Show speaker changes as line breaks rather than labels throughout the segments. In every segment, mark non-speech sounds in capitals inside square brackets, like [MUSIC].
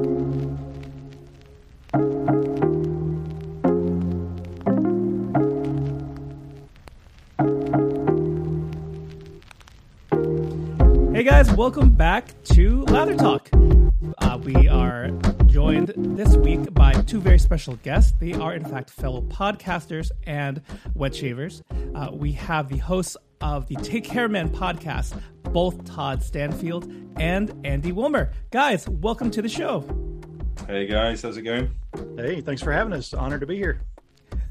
Hey guys, welcome back to Lather Talk. Uh, we are joined this week by two very special guests. They are, in fact, fellow podcasters and wet shavers. Uh, we have the hosts of the Take Care Men podcast, both Todd Stanfield and Andy Wilmer. Guys, welcome to the show.
Hey guys, how's it going?
Hey, thanks for having us. Honored to be here.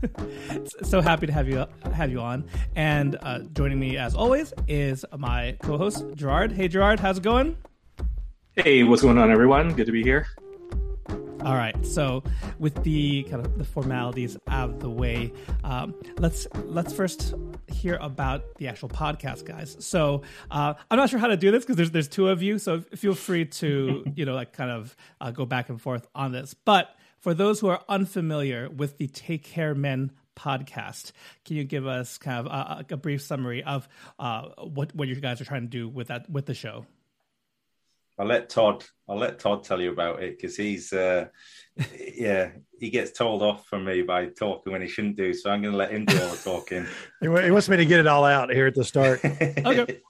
[LAUGHS]
so happy to have you have you on. And uh, joining me as always is my co-host Gerard. Hey Gerard, how's it going?
Hey, what's going on, everyone? Good to be here.
All right. So, with the kind of the formalities out of the way, um, let's let's first hear about the actual podcast, guys. So, uh, I'm not sure how to do this because there's there's two of you, so feel free to [LAUGHS] you know like kind of uh, go back and forth on this. But for those who are unfamiliar with the Take Care Men podcast, can you give us kind of a, a brief summary of uh, what what you guys are trying to do with that with the show?
I'll let Todd. I'll let Todd tell you about it because he's, uh, yeah, he gets told off from me by talking when he shouldn't do. So I'm going to let him do all the talking. [LAUGHS]
he wants me to get it all out here at the start. [LAUGHS] okay.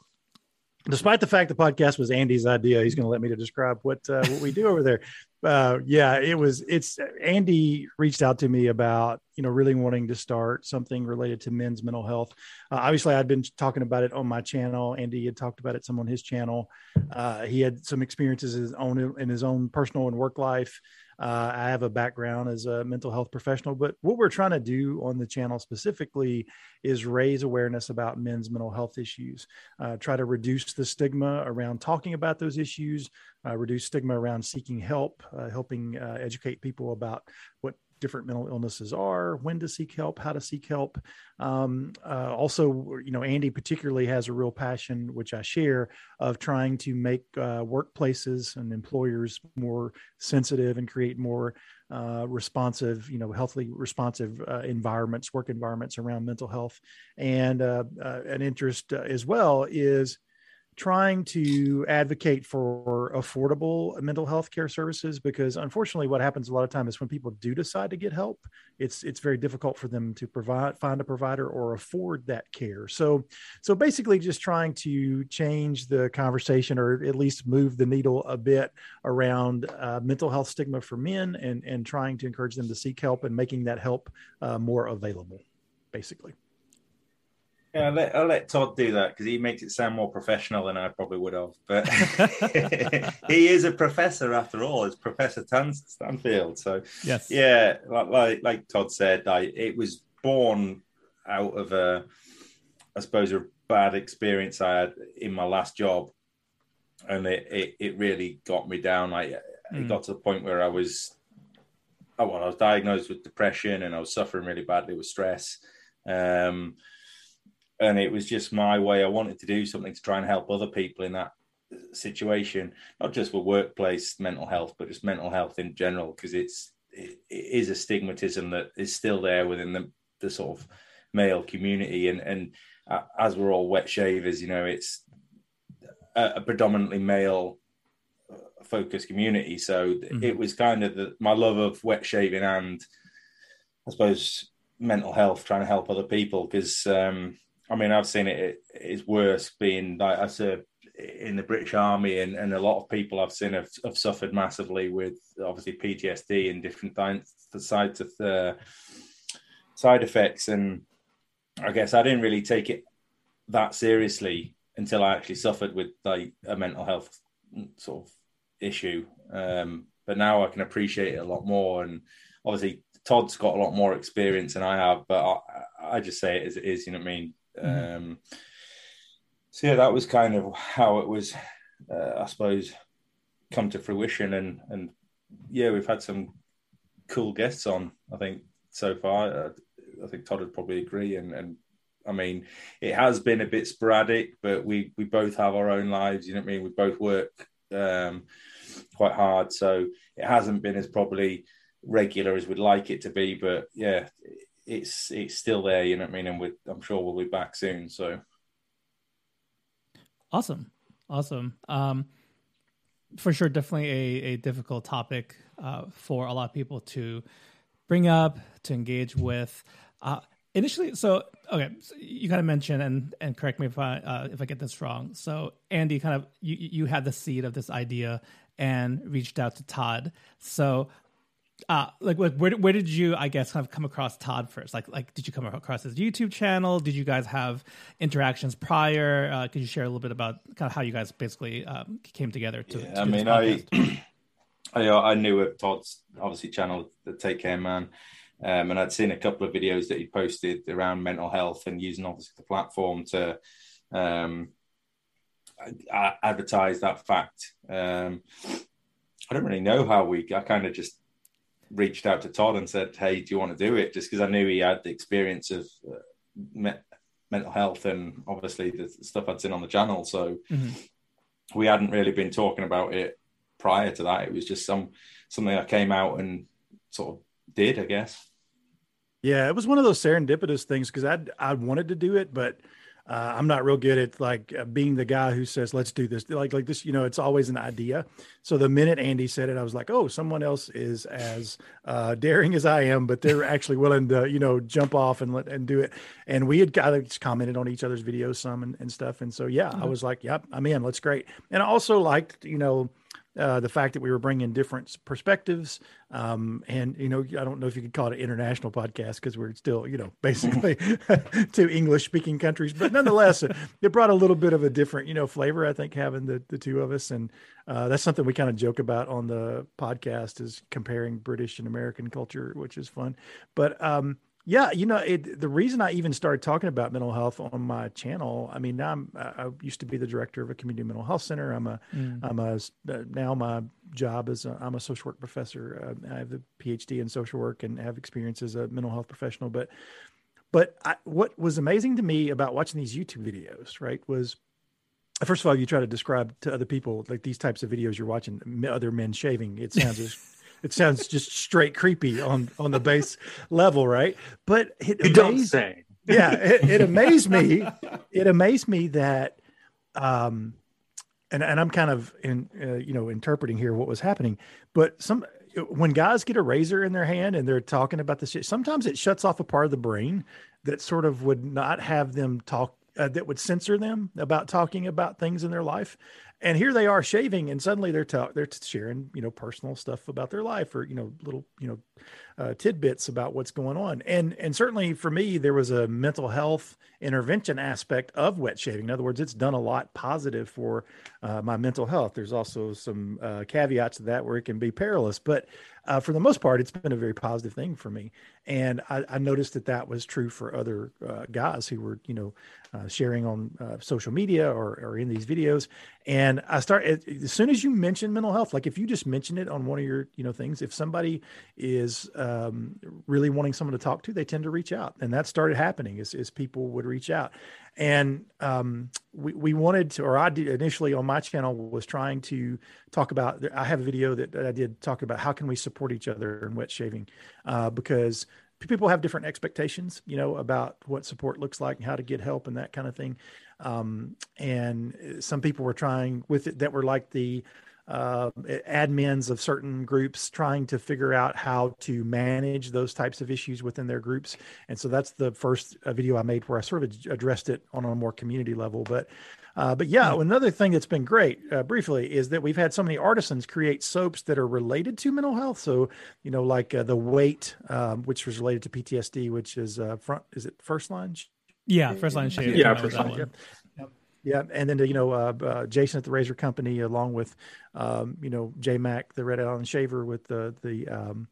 Despite the fact the podcast was Andy's idea, he's going to let me to describe what uh, what we do over there [LAUGHS] uh, yeah, it was. It's Andy reached out to me about you know really wanting to start something related to men's mental health. Uh, obviously, I'd been talking about it on my channel. Andy had talked about it some on his channel. Uh, he had some experiences his own in his own personal and work life. Uh, I have a background as a mental health professional, but what we're trying to do on the channel specifically is raise awareness about men's mental health issues, uh, try to reduce the stigma around talking about those issues, uh, reduce stigma around seeking help, uh, helping uh, educate people about what different mental illnesses are, when to seek help, how to seek help. Um, uh, also, you know, Andy particularly has a real passion, which I share, of trying to make uh, workplaces and employers more sensitive and create more uh, responsive, you know, healthily responsive uh, environments, work environments around mental health. And uh, uh, an interest as well is trying to advocate for affordable mental health care services because unfortunately what happens a lot of time is when people do decide to get help it's it's very difficult for them to provide find a provider or afford that care. So so basically just trying to change the conversation or at least move the needle a bit around uh, mental health stigma for men and and trying to encourage them to seek help and making that help uh, more available basically
yeah, I'll let, I'll let Todd do that because he makes it sound more professional than I probably would have. But [LAUGHS] [LAUGHS] he is a professor after all. It's Professor Tan- Stanfield. So
yes,
yeah, like, like, like Todd said, I, it was born out of a, I suppose, a bad experience I had in my last job, and it it, it really got me down. I mm. it got to the point where I was, oh, well, I was diagnosed with depression and I was suffering really badly with stress. Um, and it was just my way. I wanted to do something to try and help other people in that situation, not just for workplace mental health, but just mental health in general, because it's it, it is a stigmatism that is still there within the, the sort of male community, and and uh, as we're all wet shavers, you know, it's a, a predominantly male uh, focused community. So mm-hmm. it was kind of the, my love of wet shaving and I suppose mental health, trying to help other people because. Um, I mean, I've seen it. It's worse being like I said in the British Army, and, and a lot of people I've seen have, have suffered massively with obviously PTSD and different th- sides of the side effects. And I guess I didn't really take it that seriously until I actually suffered with like a mental health sort of issue. Um, but now I can appreciate it a lot more. And obviously, Todd's got a lot more experience than I have, but I, I just say it as it is. You know what I mean? Mm-hmm. Um, so yeah, that was kind of how it was, uh, I suppose, come to fruition. And and yeah, we've had some cool guests on. I think so far. Uh, I think Todd would probably agree. And and I mean, it has been a bit sporadic, but we we both have our own lives. You know what I mean? We both work um, quite hard, so it hasn't been as probably regular as we'd like it to be. But yeah, it's it's still there. You know what I mean? And we I'm sure we'll be back soon. So
awesome, awesome. Um, for sure, definitely a, a difficult topic uh, for a lot of people to bring up, to engage with. Uh, initially, so okay, so you kind of mentioned, and and correct me if I uh, if I get this wrong. So Andy, kind of you you had the seed of this idea and reached out to Todd. So uh like where where did you i guess kind of come across todd first like like did you come across his youtube channel did you guys have interactions prior uh could you share a little bit about kind of how you guys basically um, came together to,
yeah,
to
i mean i [CLEARS THROAT] I, uh, I knew of Todd's obviously channel, the Take Care Man, um, and I'd seen a couple of videos that he posted around mental health and using obviously the platform to um, advertise that fact. Um, I don't really know how we. I kind of just reached out to Todd and said, "Hey, do you want to do it?" Just because I knew he had the experience of uh, me- mental health and obviously the stuff I'd seen on the channel. So mm-hmm. we hadn't really been talking about it prior to that. It was just some something I came out and sort of did, I guess.
Yeah, it was one of those serendipitous things because I I wanted to do it, but uh, I'm not real good at like uh, being the guy who says, let's do this. Like, like this, you know, it's always an idea. So the minute Andy said it, I was like, oh, someone else is as uh, daring as I am, but they're actually willing to, you know, jump off and let and do it. And we had kind of commented on each other's videos some and, and stuff. And so, yeah, mm-hmm. I was like, yep, I'm in. Let's great. And I also liked, you know, uh, the fact that we were bringing different perspectives. Um, and, you know, I don't know if you could call it an international podcast because we're still, you know, basically [LAUGHS] two English speaking countries, but nonetheless, it, it, brought a little bit of a different, you know, flavor, I think, having the, the two of us. And uh, that's something we kind of joke about on the podcast is comparing British and American culture, which is fun. But, um, yeah, you know, it, the reason I even started talking about mental health on my channel, I mean, now I'm, I used to be the director of a community mental health center. I'm a, mm. I'm a, uh, now my job is i am a social work professor. Uh, I have a PhD in social work and have experience as a mental health professional. But, but I, what was amazing to me about watching these YouTube videos, right, was first of all, you try to describe to other people like these types of videos you're watching other men shaving. It sounds it sounds just straight creepy on on the base level, right? But it
you amazed, don't say.
Yeah, it, it amazed me. [LAUGHS] It amazed me that, um, and and I'm kind of in uh, you know interpreting here what was happening, but some when guys get a razor in their hand and they're talking about this, shit, sometimes it shuts off a part of the brain that sort of would not have them talk uh, that would censor them about talking about things in their life and here they are shaving and suddenly they're they're sharing you know personal stuff about their life or you know little you know uh, tidbits about what's going on. And and certainly for me there was a mental health intervention aspect of wet shaving. In other words it's done a lot positive for uh, my mental health. There's also some uh, caveats to that where it can be perilous. But uh, for the most part it's been a very positive thing for me. And I, I noticed that that was true for other uh, guys who were you know uh, sharing on social media or, or in these videos. And I start as soon as you mention mental health, like if you just mention it on one of your, you know, things, if somebody is um, really wanting someone to talk to, they tend to reach out. And that started happening as, as people would reach out. And um, we, we wanted to, or I did initially on my channel was trying to talk about, I have a video that, that I did talk about how can we support each other in wet shaving uh, because people have different expectations, you know, about what support looks like and how to get help and that kind of thing. Um, and some people were trying with it that were like the uh, admins of certain groups trying to figure out how to manage those types of issues within their groups. And so that's the first uh, video I made where I sort of addressed it on a more community level. But uh, but yeah, another thing that's been great, uh, briefly, is that we've had so many artisans create soaps that are related to mental health. So, you know, like uh, the weight, um, which was related to PTSD, which is uh, front, is it first line?
Yeah, first line shave.
Yeah, first line.
Yeah. Yeah. and then you know uh, uh, Jason at the Razor Company, along with um, you know J Mac, the Red Island Shaver, with the the um,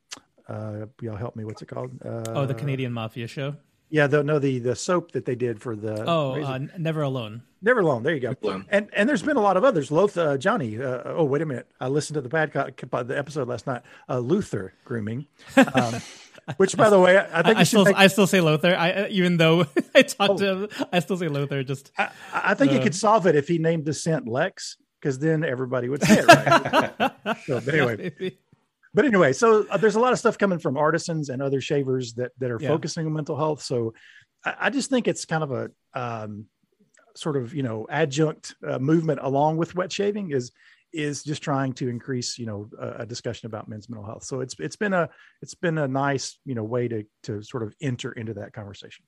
y'all help me, what's it called?
oh, the Canadian Mafia Show.
Yeah, the no the the soap that they did for the
oh uh, never alone.
Never alone. There you go. And and there's been a lot of others. Loth uh, Johnny. Uh, oh wait a minute. I listened to the bad co- the episode last night. Uh, Luther grooming. Um, [LAUGHS] which by the way, I think
I, I still make... I still say Lothar. I even though [LAUGHS] I talked oh. to him, I still say Lothar. Just
I, I think he could solve it if he named the scent Lex, because then everybody would say it right. [LAUGHS] so, anyway but anyway, so uh, there's a lot of stuff coming from artisans and other shavers that that are yeah. focusing on mental health. So I, I, just think it's kind of a um, sort of you know adjunct uh, movement along with wet shaving is is just trying to increase, you know, a, a, discussion about men's mental health. So it's it's been a it's been a nice, you know, way to to sort of enter into that conversation.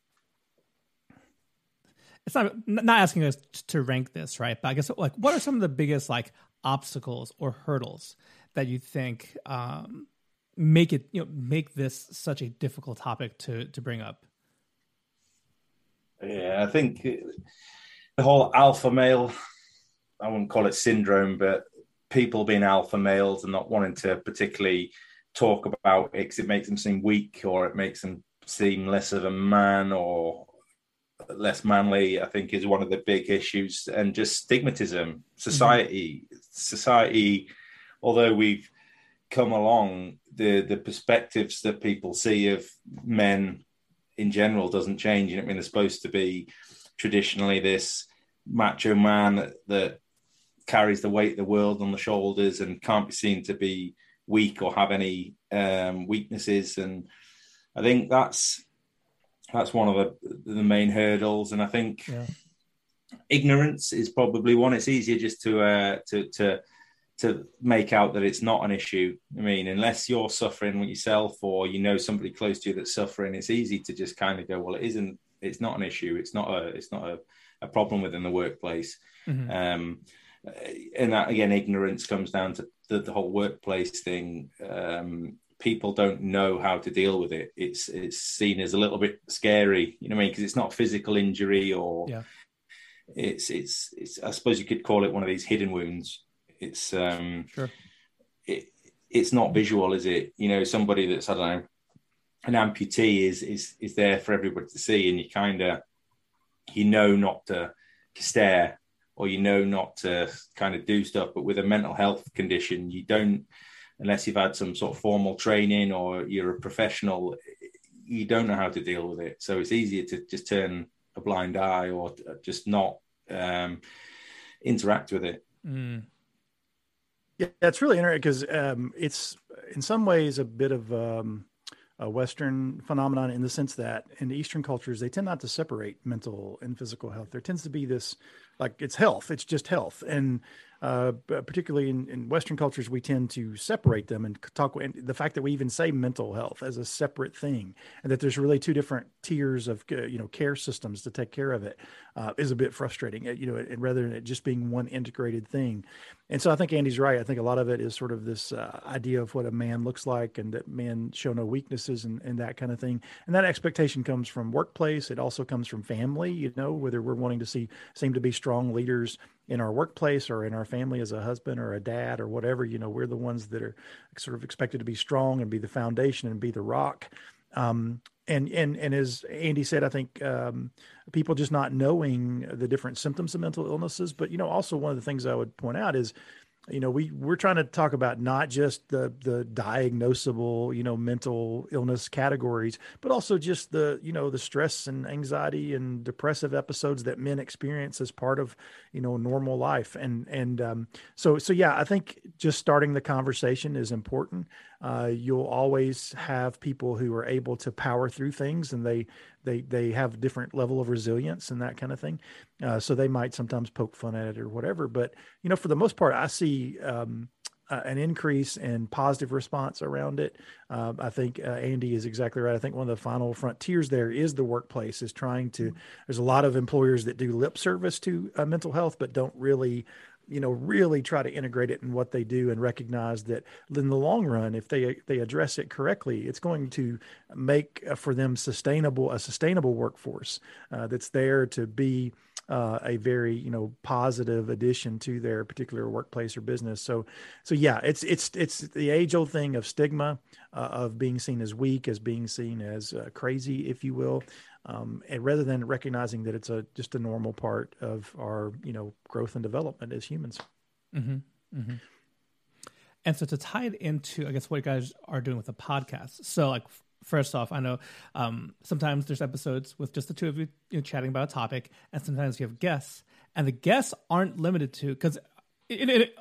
It's not not asking us to rank this, right? But I guess like, what are some of the biggest like obstacles or hurdles that you think um, make it you know make this such a difficult topic to to bring up?
Yeah, I think the whole alpha male, I wouldn't call it syndrome, but people being alpha males and not wanting to particularly talk about it because it makes them seem weak or it makes them seem less of a man or less manly, I think is one of the big issues. And just stigmatism, society, mm-hmm. society, although we've come along, the the perspectives that people see of men in general doesn't change. I mean, they're supposed to be traditionally this macho man that, that carries the weight of the world on the shoulders and can't be seen to be weak or have any um, weaknesses. And I think that's that's one of the, the main hurdles. And I think yeah. ignorance is probably one. It's easier just to uh, to to to make out that it's not an issue. I mean, unless you're suffering yourself or you know somebody close to you that's suffering, it's easy to just kind of go, well, it isn't. It's not an issue. It's not a. It's not a, a problem within the workplace. Mm-hmm. Um, and that again, ignorance comes down to the, the whole workplace thing. Um, people don't know how to deal with it. It's it's seen as a little bit scary, you know what I mean? Because it's not physical injury or yeah. it's it's it's. I suppose you could call it one of these hidden wounds it's um,
sure.
It, it's not visual, is it? You know, somebody that's I don't know, an amputee is is is there for everybody to see, and you kind of you know not to stare or you know not to kind of do stuff. But with a mental health condition, you don't unless you've had some sort of formal training or you're a professional, you don't know how to deal with it. So it's easier to just turn a blind eye or just not um, interact with it.
Mm.
Yeah, it's really interesting because um, it's in some ways a bit of um, a Western phenomenon in the sense that in Eastern cultures they tend not to separate mental and physical health. There tends to be this like it's health, it's just health, and uh, particularly in, in, Western cultures, we tend to separate them and talk. And the fact that we even say mental health as a separate thing, and that there's really two different tiers of uh, you know care systems to take care of it, uh, is a bit frustrating. Uh, you know, and rather than it just being one integrated thing. And so I think Andy's right. I think a lot of it is sort of this uh, idea of what a man looks like, and that men show no weaknesses, and, and that kind of thing. And that expectation comes from workplace. It also comes from family. You know, whether we're wanting to see seem to be strong leaders in our workplace or in our family as a husband or a dad or whatever you know we're the ones that are sort of expected to be strong and be the foundation and be the rock um, and and and as Andy said, I think um, people just not knowing the different symptoms of mental illnesses. But you know, also one of the things I would point out is you know we we're trying to talk about not just the the diagnosable you know mental illness categories but also just the you know the stress and anxiety and depressive episodes that men experience as part of you know normal life. And and um, so so yeah i think just starting the conversation is important uh, you'll always have people who are able to power through things and they they they have different level of resilience and that kind of thing uh, so they might sometimes poke fun at it or whatever but you know for the most part i see um, uh, an increase in positive response around it. Uh, I think uh, Andy is exactly right. I think one of the final frontiers there is the workplace is trying to. There's a lot of employers that do lip service to uh, mental health, but don't really you know really try to integrate it in what they do and recognize that in the long run if they they address it correctly it's going to make uh, for them sustainable a sustainable workforce uh, that's there to be uh, a very you know positive addition to their particular workplace or business. So, so yeah, it's it's it's the age old thing of stigma uh, of being seen as weak, as being seen as uh, crazy, if you will um, and rather than recognizing that it's a just a normal part of our you know growth and development as humans.
Mm-hmm. Mm-hmm. And so to tie it into, I guess what you guys are doing with the podcast. So like first off, I know um, sometimes there's episodes with just the two of you, you know, chatting about a topic, and sometimes you have guests, and the guests aren't limited to because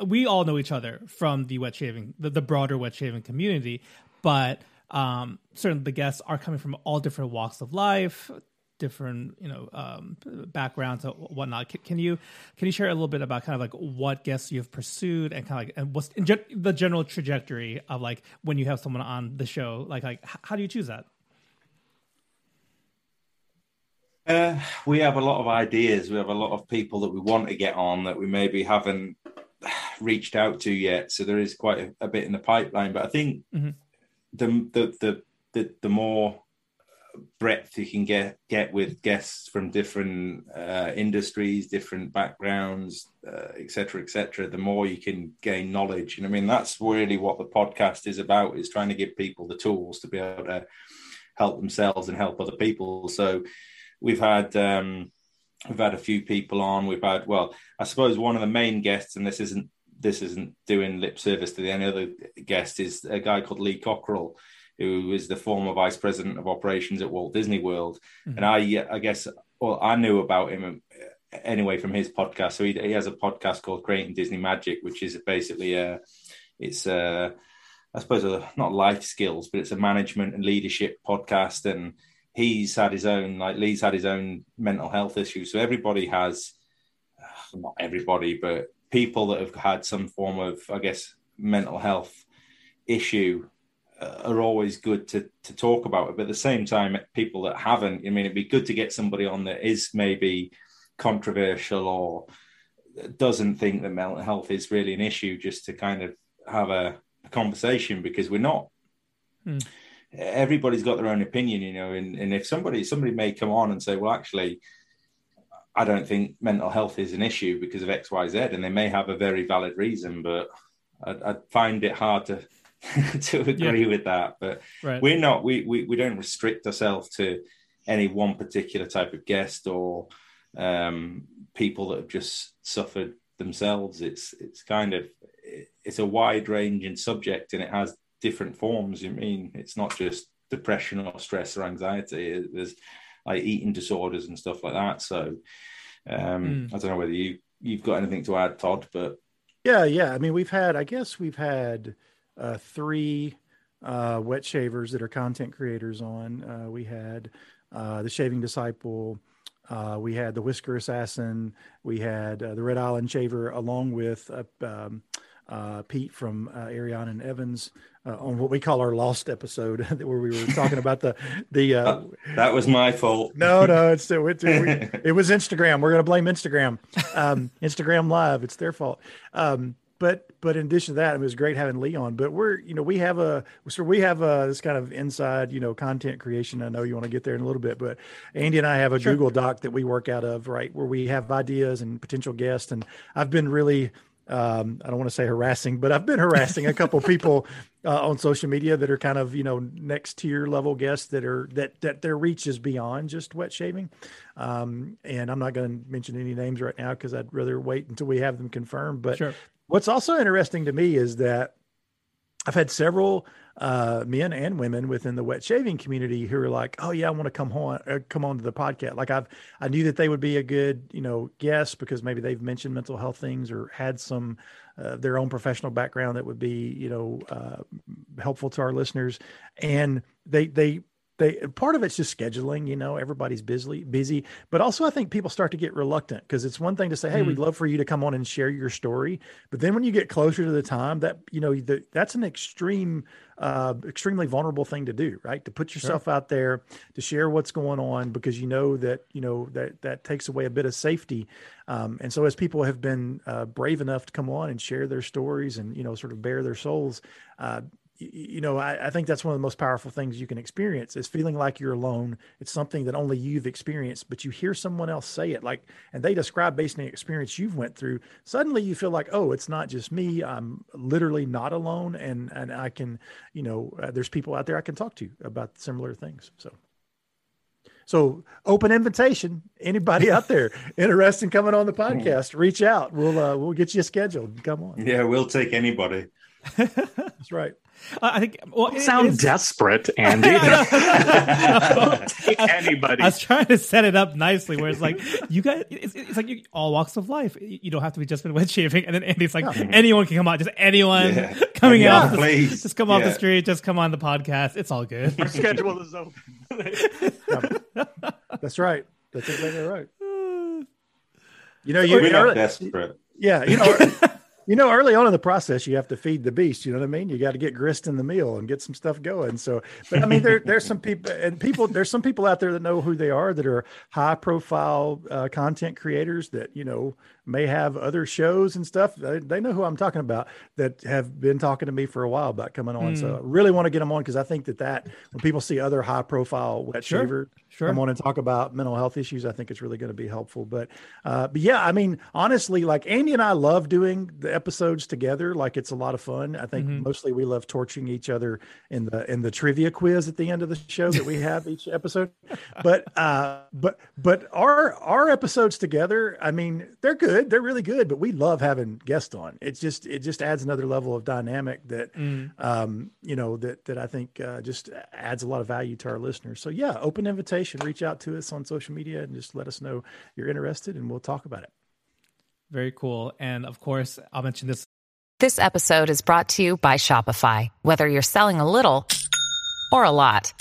we all know each other from the wet shaving, the, the broader wet shaving community, but um, certainly the guests are coming from all different walks of life, different you know um, backgrounds and whatnot. Can, can, you can you share a little bit about kind of like what guests you've pursued and kind of like and what's gen- the general trajectory of like when you have someone on the show? Like like how do you choose that?
Uh, we have a lot of ideas. We have a lot of people that we want to get on that we maybe haven't [SIGHS] reached out to yet. So there is quite a, a bit in the pipeline. But I think mm-hmm. The, the the the the more breadth you can get get with guests from different uh, industries, different backgrounds, etc., uh, etc. Et the more you can gain knowledge, and I mean that's really what the podcast is about: is trying to give people the tools to be able to help themselves and help other people. So we've had um, we've had a few people on. We've had well, I suppose one of the main guests, and this isn't this isn't doing lip service to any other guest, is a guy called Lee Cockerell, who is the former vice president of operations at Walt Disney World. Mm-hmm. And I, I guess, well, I knew about him uh, anyway from his podcast. So he, he has a podcast called Creating Disney Magic, which is basically a, it's a, I suppose a, not life skills, but it's a management and leadership podcast. And he's had his own, like Lee's had his own mental health issues. So everybody has, uh, not everybody, but people that have had some form of, I guess, mental health issue are always good to to talk about it. But at the same time, people that haven't, I mean, it'd be good to get somebody on that is maybe controversial or doesn't think that mental health is really an issue, just to kind of have a, a conversation because we're not. Hmm. Everybody's got their own opinion, you know, and, and if somebody somebody may come on and say, well, actually, I don't think mental health is an issue because of X, Y, Z, and they may have a very valid reason, but I, I find it hard to [LAUGHS] to agree yeah. with that. But right. we're not we, we we don't restrict ourselves to any one particular type of guest or um, people that have just suffered themselves. It's it's kind of it's a wide ranging subject and it has different forms. You mean it's not just depression or stress or anxiety. There's like eating disorders and stuff like that. So um, mm. I don't know whether you you've got anything to add, Todd, but
yeah, yeah. I mean, we've had I guess we've had uh, three uh, wet shavers that are content creators on. Uh, we had uh, the Shaving Disciple. Uh, we had the Whisker Assassin. We had uh, the Red Island Shaver, along with um, Uh, Pete from uh, Ariana and Evans. Uh, on what we call our lost episode, [LAUGHS] where we were talking about the the.
that was my fault.
No, no, it's it, it, it was Instagram. We're going to blame Instagram, um, Instagram Live. It's their fault. Um, but but in addition to that, it was great having Lee on. But we're you know we have a so we have a this kind of inside you know content creation. I know you want to get there in a little bit, but Andy and I have a sure. Google Doc that we work out of right where we have ideas and potential guests. And I've been really um, I don't want to say harassing, but I've been harassing a couple people [LAUGHS] uh, on social media that are kind of you know next tier level guests that are that that their reach is beyond just wet shaving. Um, and I'm not going to mention any names right now because I'd rather wait until we have them confirmed. But sure. What's also interesting to me is that I've had several uh, men and women within the wet shaving community who are like, "Oh yeah, I want to come on, uh, come on to the podcast." Like I've, I knew that they would be a good, you know, guest because maybe they've mentioned mental health things or had some uh, their own professional background that would be, you know, uh, helpful to our listeners, and they they they part of it's just scheduling you know everybody's busy busy but also i think people start to get reluctant because it's one thing to say hey mm we'd love for you to come on and share your story but then when you get closer to the time that you know the, that's an extreme uh, extremely vulnerable thing to do right to put yourself sure. out there to share what's going on because you know that you know that that takes away a bit of safety um, and so as people have been uh, brave enough to come on and share their stories and you know sort of bare their souls uh, you know, I, I, think that's one of the most powerful things you can experience is feeling like you're alone. It's something that only you've experienced, but you hear someone else say it, like, and they describe based on the experience you've went through. Suddenly, you feel like, oh, it's not just me. I'm literally not alone, and and I can, you know, uh, there's people out there I can talk to about similar things. So. So open invitation. Anybody out there [LAUGHS] interested in coming on the podcast, reach out. We'll uh, we'll get you scheduled. Come on.
Yeah, we'll take anybody.
That's right.
I think. Well,
it, sound is... desperate, [LAUGHS] Andy. take anybody.
I was trying to set it up nicely, where it's like you guys. It's, it's like you, all walks of life. You don't have to be just been wet shaving, and then Andy's like, yeah. anyone can come on, just anyone yeah. coming yeah, out. Please, just come off the street, just come on the podcast. It's all good.
Our schedule is open. That's right. That's exactly right. [LAUGHS]
You know, you, we're not desperate.
Yeah, you know, you know, early on in the process, you have to feed the beast. You know what I mean? You got to get grist in the meal and get some stuff going. So, but I mean, there there's some people and people. There's some people out there that know who they are that are high profile uh, content creators that you know may have other shows and stuff. They, they, know who I'm talking about that have been talking to me for a while about coming on. Mm. So, I really want to get them on because I think that that when people see other high profile wet sure. shaver sure. come on and talk about mental health issues, I think it's really going to be helpful. But, uh, but yeah, I mean, honestly, like Andy and I love doing the episodes together. Like it's a lot of fun. I think mm-hmm. mostly we love torching each other in the in the trivia quiz at the end of the show that we have each [LAUGHS] episode. But uh, but but our our episodes together, I mean, they're good. They're really good. But we love having guests on. It's just it just adds another level of dynamic that mm. um, you know that that I think uh, just adds a lot of value to our listeners. So yeah, open invitation. Reach out to us on social media and just let us know you're interested, and we'll talk about it.
Very cool. And of course, I'll mention this.
This episode is brought to you by Shopify. Whether you're selling a little or a lot,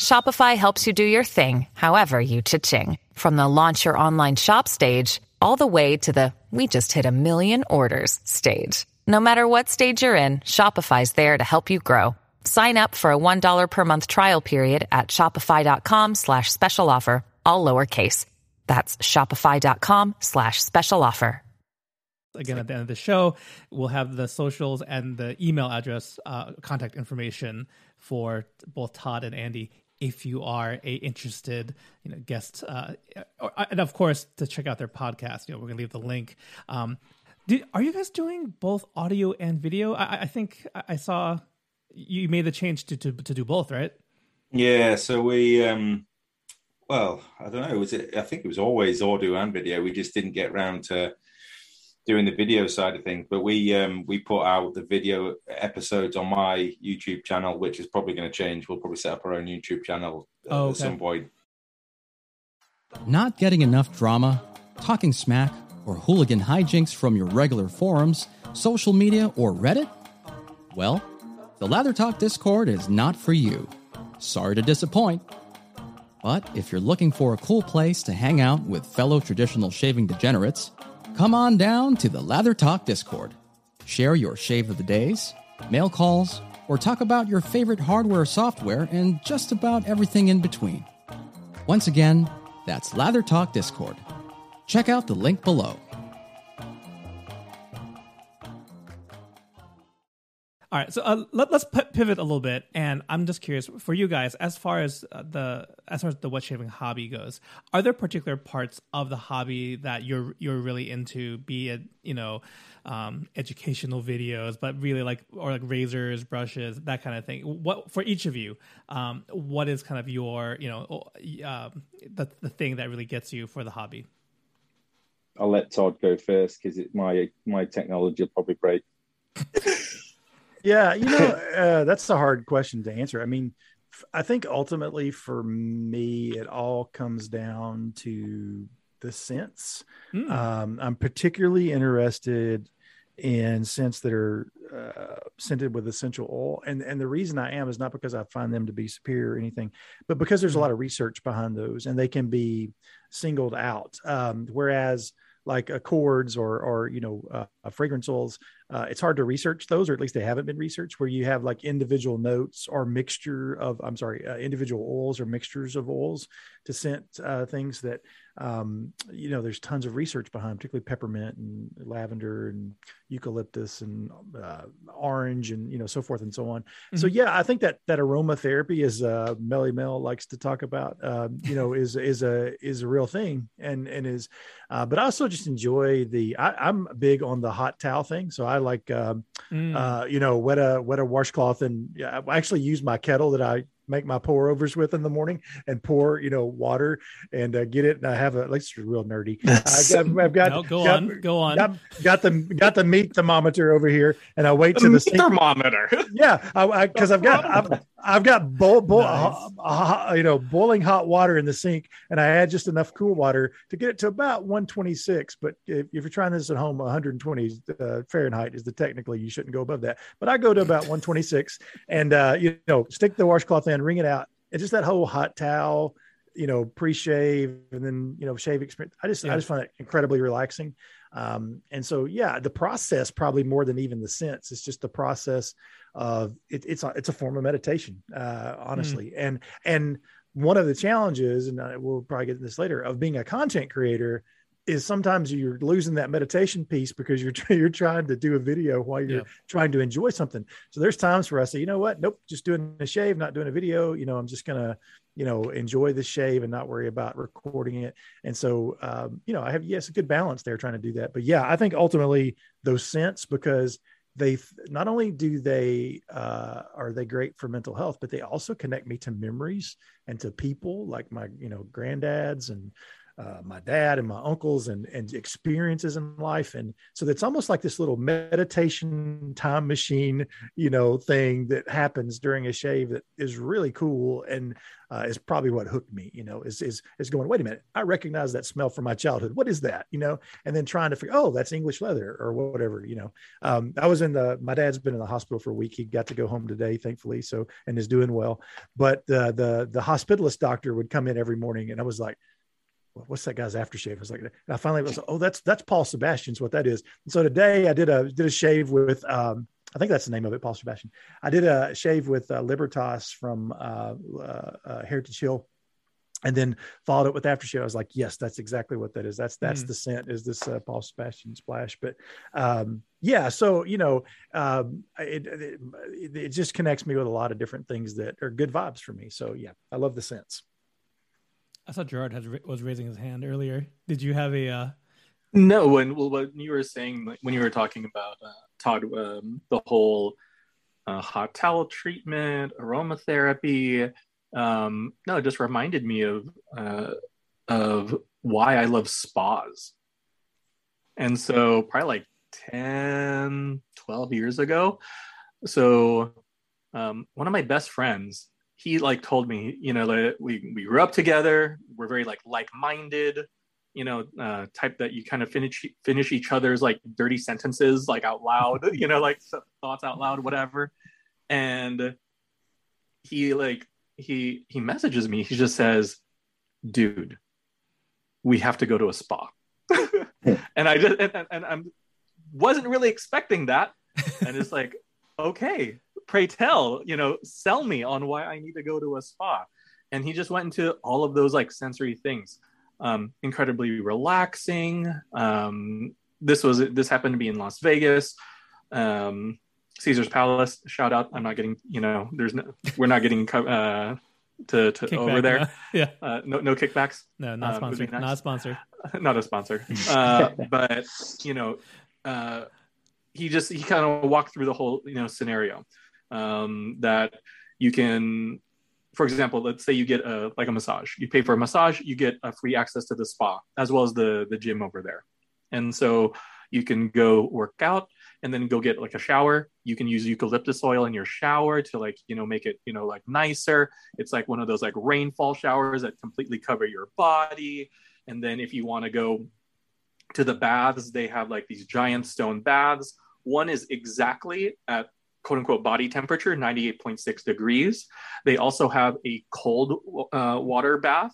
Shopify helps you do your thing, however you cha-ching. From the launch your online shop stage, all the way to the we just hit a million orders stage. No matter what stage you're in, Shopify's there to help you grow. Sign up for a $1 per month trial period at shopify.com slash special offer, all lowercase. That's shopify.com slash special offer.
Again, at the end of the show, we'll have the socials and the email address, uh, contact information for both Todd and Andy if you are a interested you know guest uh, or, and of course to check out their podcast you know we're gonna leave the link um, are you guys doing both audio and video i, I think i saw you made the change to, to to do both right
yeah so we um well, I don't know. Was it? I think it was always audio and video. We just didn't get around to doing the video side of things. But we um, we put out the video episodes on my YouTube channel, which is probably going to change. We'll probably set up our own YouTube channel uh, oh, okay. at some point.
Not getting enough drama, talking smack, or hooligan hijinks from your regular forums, social media, or Reddit? Well, the Lather Talk Discord is not for you. Sorry to disappoint. But if you're looking for a cool place to hang out with fellow traditional shaving degenerates, come on down to the Lather Talk Discord. Share your shave of the days, mail calls, or talk about your favorite hardware software and just about everything in between. Once again, that's Lather Talk Discord. Check out the link below.
All right, so uh, let, us pivot a little bit, and I'm just curious for you guys, as far as uh, the as far as the wet shaving hobby goes, are there particular parts of the hobby that you're you're really into? Be it you know um, educational videos, but really like or like razors, brushes, that kind of thing. What for each of you? Um, what is kind of your you know uh, the the thing that really gets you for the hobby?
I'll let Todd go first because my my technology will probably break. [LAUGHS]
yeah, you know, [LAUGHS] uh, that's a hard question to answer. I mean, I think ultimately for me, it all comes down to the scents. Mm. Um, I'm particularly interested in scents that are uh, scented with essential oil, and and the reason I am is not because I find them to be superior or anything, but because there's a hmm. lot of research behind those, and they can be singled out. Um, whereas like accords or or you know uh, fragrance oils uh, it's hard to research those or at least they haven't been researched where you have like individual notes or mixture of i'm sorry uh, individual oils or mixtures of oils to scent uh, things that um, you know there's tons of research behind particularly peppermint and lavender and eucalyptus and uh, orange and you know so forth and so on mm-hmm. so yeah i think that that aromatherapy as uh, melly mel likes to talk about um, you know is is a is a real thing and and is uh, but i also just enjoy the I, i'm big on the hot towel thing so i like um, mm. uh, you know wet a wet a washcloth and yeah, I actually use my kettle that I make my pour overs with in the morning and pour you know water and uh, get it. And i have a like it's real nerdy. [LAUGHS] I
got, i've got no, go got, on go on.
got, got, the got the meat thermometer over here and i wait to the
thermometer. [LAUGHS]
Yeah i because i've got I've, I've got boil, boil, nice. uh, uh, you know boiling hot water in the sink and i add just enough cool water to get it to about 126 but if, if you're trying this at home 120 uh, fahrenheit is the technically you shouldn't go above that. But i go to about 126 and uh, you know stick the washcloth in wring it out. And just that whole hot towel you know, pre-shave and then, you know, shave experience. I just, yeah. I just find it incredibly relaxing. Um, and so, yeah, the process probably more than even the sense. It's just the process of it, it's a, it's a form of meditation, uh, honestly. Mm. And, and one of the challenges, and I, we'll probably get to this later of being a content creator is sometimes you're losing that meditation piece because you're [LAUGHS] you're trying to do a video while you're yeah. trying to enjoy something. So there's times where I say, you know what, nope, just doing a shave, not doing a video. You know, I'm just gonna, you know, enjoy the shave and not worry about recording it. And so, um, you know, I have yes, a good balance there trying to do that. But yeah, I think ultimately those scents because they not only do they uh, are they great for mental health, but they also connect me to memories and to people like my you know granddads and uh, my dad and my uncles and, and experiences in life. And so it's almost like this little meditation time machine, you know, thing that happens during a shave that is really cool. And uh, is probably what hooked me, you know, is, is, is going, wait a minute, I recognize that smell from my childhood. What is that? You know, and then trying to figure, oh, that's English leather or whatever, you know, um, I was in the, my dad's been in the hospital for a week. He got to go home today, thankfully. So, and is doing well, but the, the, the hospitalist doctor would come in every morning and I was like, what's that guy's aftershave? I was like, and I finally was, like, [LAUGHS] oh, that's that's Paul Sebastian's what that is. And so today I did a did a shave with um, I think that's the name of it, Paul Sebastian. I did a shave with uh, Libertas from uh, uh, uh Heritage Hill, and then followed it with aftershave. I was like, yes, that's exactly what that is. That's that's mm. the scent is this uh, Paul Sebastian splash. But um, yeah, so you know, um, it, it, it just connects me with a lot of different things that are good vibes for me. So yeah, I love the scents.
I thought Gerard had, was raising his hand earlier. Did you have a? Uh...
No, when well, when you were saying when you were talking about uh, Todd, um, the whole uh, hot towel treatment, aromatherapy. Um, no, it just reminded me of uh, of why I love spas. And so, probably like 10, 12 years ago. So, um, one of my best friends he like told me, you know, like we we grew up together. We're very like like-minded, you know, uh, type that you kind of finish finish each other's like dirty sentences like out loud, [LAUGHS] you know, like thoughts out loud, whatever. And he like he he messages me. He just says, "Dude, we have to go to a spa." [LAUGHS] and I just and, and I'm wasn't really expecting that, and it's like, okay, pray tell, you know, sell me on why I need to go to a spa. And he just went into all of those like sensory things. Um, incredibly relaxing. Um, this was this happened to be in Las Vegas. Um, Caesar's Palace. Shout out. I'm not getting, you know, there's no, we're not getting uh, to, to over there.
No. [LAUGHS] Yeah.
Uh, no, no kickbacks.
No, not uh, sponsored. Nice. Not a sponsor. [LAUGHS]
not a sponsor. [LAUGHS] Uh, but you know, uh, he just he kind of walked through the whole you know scenario um, that you can for example let's say you get a like a massage. You pay for a massage you get a free access to the spa as well as the the gym over there. And so you can go work out and then go get like a shower. You can use eucalyptus oil in your shower to like you know make it you know like nicer. It's like one of those like rainfall showers that completely cover your body. And then if you want to go to the baths they have like these giant stone baths. One is exactly at quote unquote body temperature, 98.6 degrees. They also have a cold uh, water bath.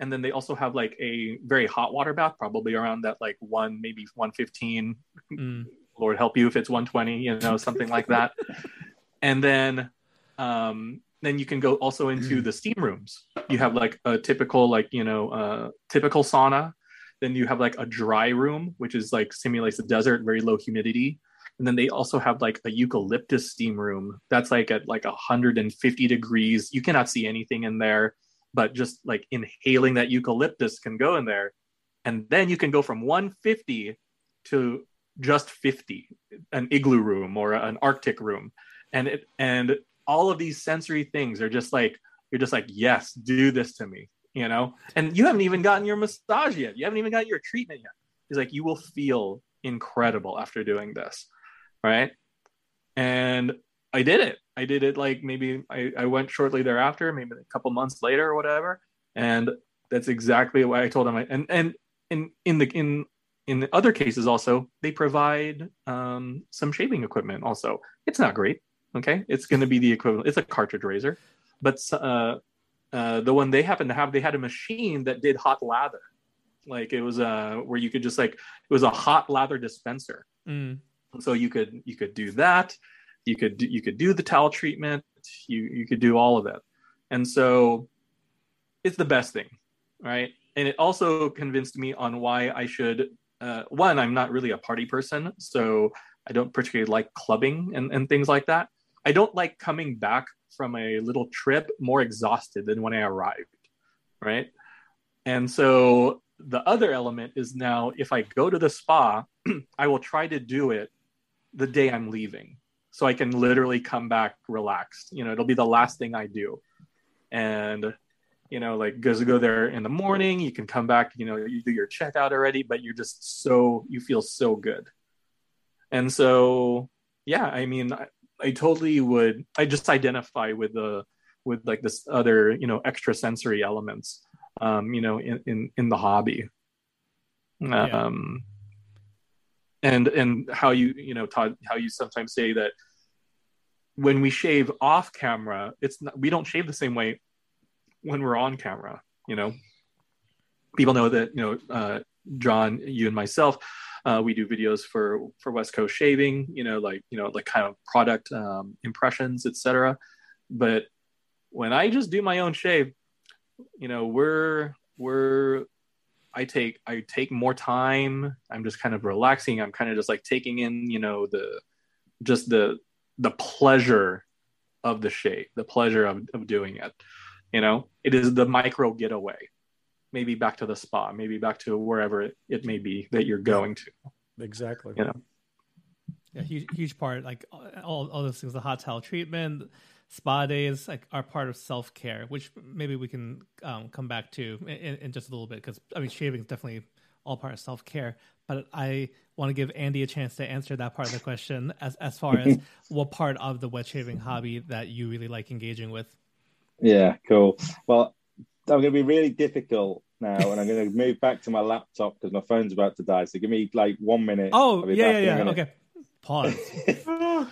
And then they also have like a very hot water bath, probably around that like one, maybe 115. Mm. Lord help you if it's 120, you know, something like that. [LAUGHS] And then, um, then you can go also into the steam rooms. You have like a typical, like, you know, uh, typical sauna. Then you have like a dry room, which is like simulates the desert, very low humidity and then they also have like a eucalyptus steam room that's like at like 150 degrees. You cannot see anything in there but just like inhaling that eucalyptus can go in there. And then you can go from 150 to just 50 an igloo room or an arctic room. And it and all of these sensory things are just like you're just like yes do this to me you know? And you haven't even gotten your massage yet. You haven't even got your treatment yet. He's like you will feel incredible after doing this right? And I did it. I did it like maybe I, I went shortly thereafter, maybe a couple months later or whatever. And that's exactly why I told him. And and in in the in in other cases also they provide um, some shaving equipment. Also, it's not great. Okay, it's going to be the equivalent. It's a cartridge razor, but uh, uh, the one they happened to have, they had a machine that did hot lather. Like it was uh, where you could just like it was a hot lather dispenser.
Mm.
So you could you could do that. You could do, you could do the towel treatment. You you could do all of it. And so it's the best thing, right? And it also convinced me on why I should. Uh, one, I'm not really a party person, so I don't particularly like clubbing and, and things like that. I don't like coming back from a little trip more exhausted than when I arrived, right? And so the other element is now if I go to the spa, [CLEARS THROAT] I will try to do it the day I'm leaving. So I can literally come back relaxed. You know, it'll be the last thing I do. And, you know, like to go there in the morning, you can come back, you know, you do your checkout already, but you're just so, you feel so good. And so, yeah, I mean, I, I totally would, I just identify with the, with like this other, you know, extra sensory elements um, you know, in, in, in the hobby.
Yeah.
Um, and, and how you, you know, Todd, how you sometimes say that when we shave off camera, it's not, we don't shave the same way when we're on camera, you know, people know that, you know, uh, John, you and myself, uh, we do videos for for West Coast Shaving, you know, like you know, like kind of product um, impressions, etc. But when I just do my own shave, you know we're we're i take i take more time. I'm just kind of relaxing. I'm kind of just like taking in you know the just the the pleasure of the shape, the pleasure of, of doing it you know? It is the micro getaway. Maybe back to the spa maybe back to wherever it, it may be that you're going to.
Exactly.
you know?
Yeah, huge, huge part. Like all, all those things, the hot towel treatment, spa days, like are part of self care, which maybe we can um, come back to in, in just a little bit. Because I mean, shaving is definitely all part of self care. But I want to give Andy a chance to answer that part of the question as as far as [LAUGHS] what part of the wet shaving hobby that you really like engaging with.
Yeah, cool. Well, I'm going to be really difficult now, and I'm going [LAUGHS] to move back to my laptop because my phone's about to die. So give me like one minute.
Oh yeah, yeah, yeah. Okay, pause. [LAUGHS]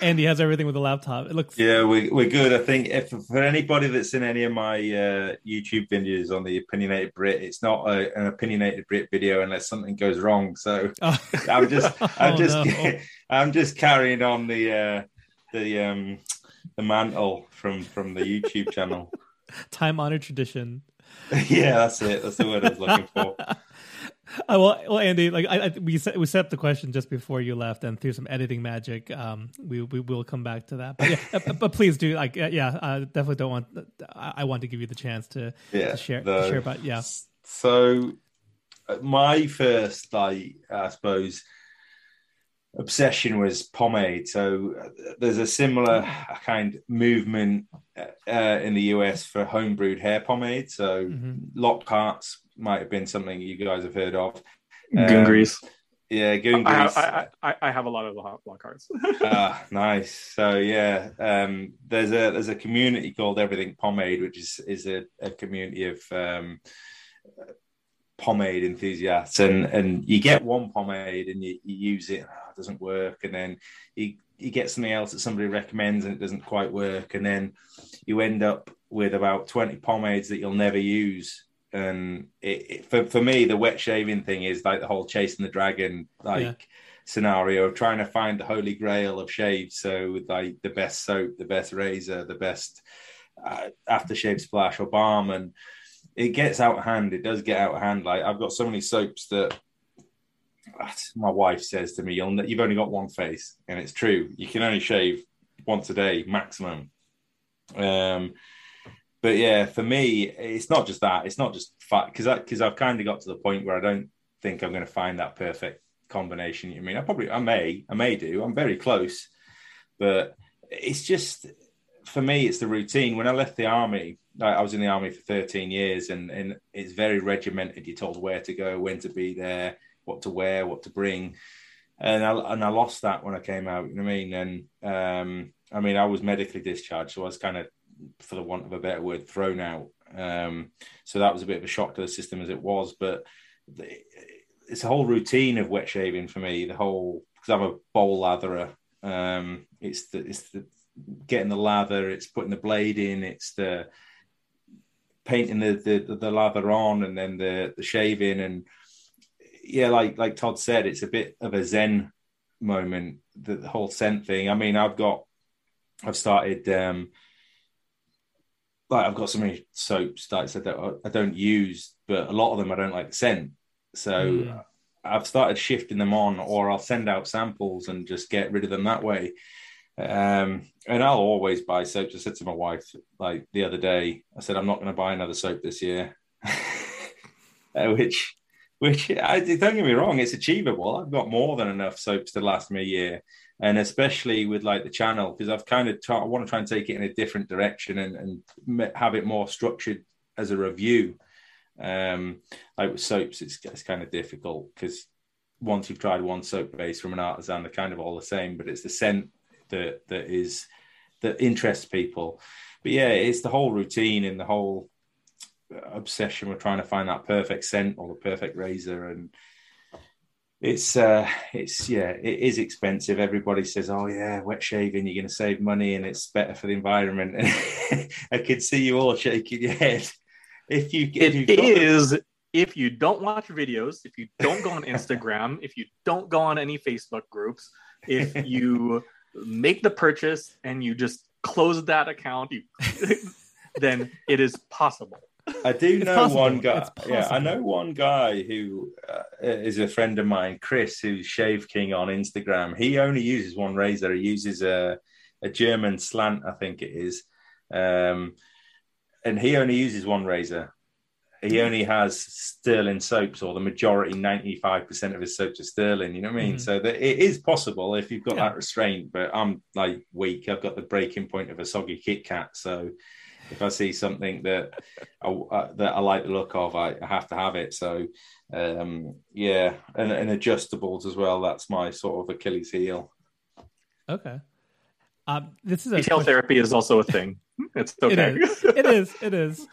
Andy has everything with a laptop. It looks
Yeah, we, we're good. I think if for anybody that's seen any of my uh, YouTube videos on the opinionated Brit, it's not a, an opinionated Brit video unless something goes wrong. So
Oh.
I'm just, [LAUGHS] I'm
Oh,
just,
no. [LAUGHS]
I'm just carrying on the uh, the um, the mantle from from the YouTube channel. [LAUGHS]
time honored tradition.
yeah, that's it. That's the word I was looking for.
Uh, well, well, Andy, like I, I, we set we set up the question just before you left, and through some editing magic, um, we we will come back to that. But yeah, [LAUGHS] uh, but please do like uh, yeah, I definitely don't want. I, I want to give you the chance to,
Yeah,
to share
the-
to share about yeah.
So, uh, my first, like, I suppose, obsession was pomade. So, uh, there's a similar kind movement uh, in the US for homebrewed hair pomade. So,
Mhm.
Lockhart's might have been something you guys have heard of.
goon
Um,
grease
Yeah, Goon
I,
Grease.
I, I, I have a lot of lock lock cards
ah, nice. So yeah, um, there's a there's a community called Everything Pomade, which is is a, a community of um, pomade enthusiasts, and and you get one pomade and you, you use it, oh, it doesn't work, and then you you get something else that somebody recommends and it doesn't quite work, and then you end up with about twenty pomades that you'll never use. And it, it, for for me, the wet shaving thing is like the whole chasing the dragon, like
Yeah.
scenario of trying to find the holy grail of shaves. So like the best soap, the best razor, the best uh, aftershave splash or balm, and it gets out of hand. It does get out of hand. Like I've got so many soaps that my wife says to me, "You'll you've only got one face," and it's true. You can only shave once a day maximum. Um, but yeah, for me, it's not just that. It's not just fat because because I've kind of got to the point where I don't think I'm going to find that perfect combination. You mean I probably I may I may do. I'm very close, but it's just for me it's the routine. When I left the army, I I was in the army for 13 years, and and it's very regimented. You're told where to go, when to be there, what to wear, what to bring, and I and I lost that when I came out. You know what I mean? And um, I mean I was medically discharged, so I was kind of, for the want of a better word, thrown out. Um, so that was a bit of a shock to the system as it was, but. The, it's a whole routine of wet shaving for me. The whole because I'm a bowl latherer. Um, it's the it's the getting the lather, it's putting the blade in, it's the painting the the, the lather on, and then the the shaving, and yeah, like like Todd said, it's a bit of a zen moment. The, the whole scent thing. I mean, I've got, I've started. um like I've got so many soaps that I said that I don't use, but a lot of them I don't like the scent. So mm. I've started shifting them on, or I'll send out samples and just get rid of them that way. Um, and I'll always buy soaps. I said to my wife like the other day, I said I'm not going to buy another soap this year, [LAUGHS] which, which I, don't get me wrong, it's achievable. I've got more than enough soaps to last me a year, and especially with like the channel because I've kind of I want to try and take it in a different direction and, and have it more structured as a review. Um, like with soaps, it's, it's kind of difficult because once you've tried one soap base from an artisan, they're kind of all the same, but it's the scent that that is that interests people. But yeah, it's the whole routine and the whole obsession with trying to find that perfect scent or the perfect razor. And it's uh it's yeah it is expensive. Everybody says oh yeah wet shaving you're going to save money and it's better for the environment. [LAUGHS] I could see you all shaking your head. If you
if it is if you don't watch videos if you don't go on instagram [LAUGHS] if you don't go on any facebook groups if you make the purchase and you just close that account you, [LAUGHS] then it is possible
I do it's know possible. one guy. Yeah, I know one guy who uh, is a friend of mine, Chris, who's Shave King on Instagram. He only uses one razor. He uses a a German slant, I think it is, um, and he only uses one razor. He only has Stirling soaps, or the majority, ninety five percent of his soaps are Stirling. You know what I mean? Mm. So that it is possible if you've got yeah. that restraint. But I'm like weak. I've got the breaking point of a soggy Kit Kat, so if I see something that I, uh, that I like the look of, I, I have to have it. So um, yeah, and, and, adjustables as well. That's my sort of Achilles heel.
Okay. Um, this is a
retail question... therapy is also a thing. [LAUGHS] It's okay.
it is. It is. [LAUGHS] It is.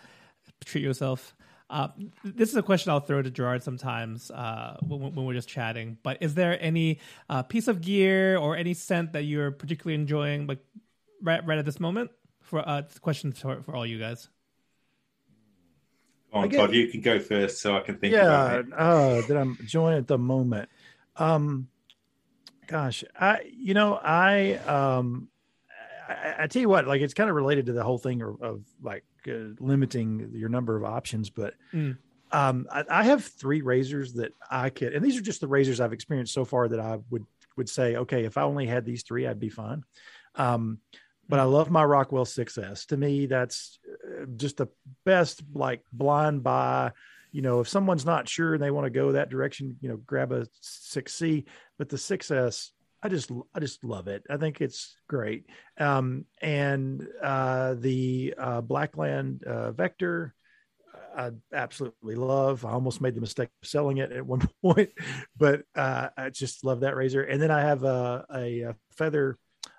Treat yourself. Uh, this is a question I'll throw to Gerard sometimes uh, when, when, we're just chatting. But is there any uh, piece of gear or any scent that you're particularly enjoying, like right, right at this moment? For uh, questions for, for all you guys.
on, Todd, you can go first so I can think yeah, about it. Uh,
that I'm enjoying at the moment. Um, gosh, I, you know, I, um, I, I, tell you what, like it's kind of related to the whole thing of, of like uh, limiting your number of options, but mm. um, I, I, have three razors that I could, and these are just the razors I've experienced so far that I would would say, okay, if I only had these three, I'd be fine. Um, but I love my Rockwell 6S. To me, that's uh, just the best, like blind buy. You know, if someone's not sure and they want to go that direction, you know, grab a 6C. But the 6S, I just, I just love it. I think it's great. Um, and uh, the uh, Blackland uh, Vector, I absolutely love. I almost made the mistake of selling it at one [LAUGHS] point, but uh, I just love that razor. And then I have a, a, a feather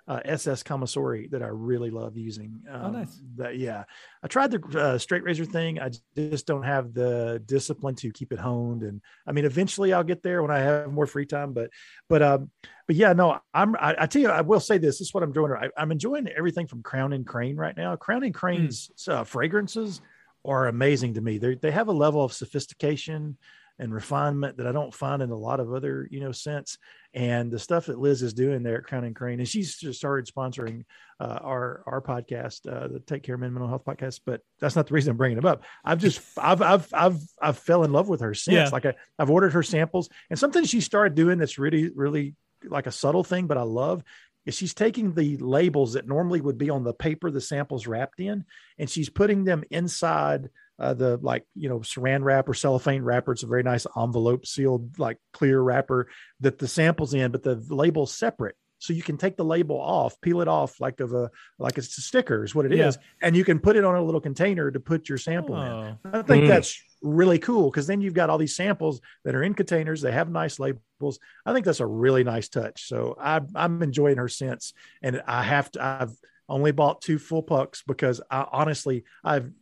uh, SS Kamisori that I really love using.
Um, oh, nice.
That yeah, I tried the uh, straight razor thing. I just don't have the discipline to keep it honed, and I mean, eventually I'll get there when I have more free time. But but um, but yeah, no, I'm. I, I tell you, I will say this. This is what I'm enjoying. I, am enjoying everything from Crown and Crane right now. Crown and Crane's mm. uh, fragrances are amazing to me. They they have a level of sophistication and refinement that I don't find in a lot of other, you know, scents. And the stuff that Liz is doing there at Crown and Crane, and she's just started sponsoring uh, our our podcast, uh, the Take Care of Men Mental Health podcast. But that's not the reason I'm bringing them up. I've just I've I've I've I've fell in love with her since. Yeah. Like I, I've ordered her samples, and something she started doing that's really really like a subtle thing, but I love is she's taking the labels that normally would be on the paper the samples wrapped in, and she's putting them inside uh, the like you know saran wrap or cellophane wrapper. It's a very nice envelope sealed like clear wrapper that the samples in, but the label's separate. So you can take the label off, peel it off like of a like it's a sticker is what it yeah. is, and you can put it on a little container to put your sample oh. in. I think mm. that's really cool because then you've got all these samples that are in containers. They have nice labels. I think that's a really nice touch. So I, I'm enjoying her since, and I have to. I've only bought two full pucks because I honestly I've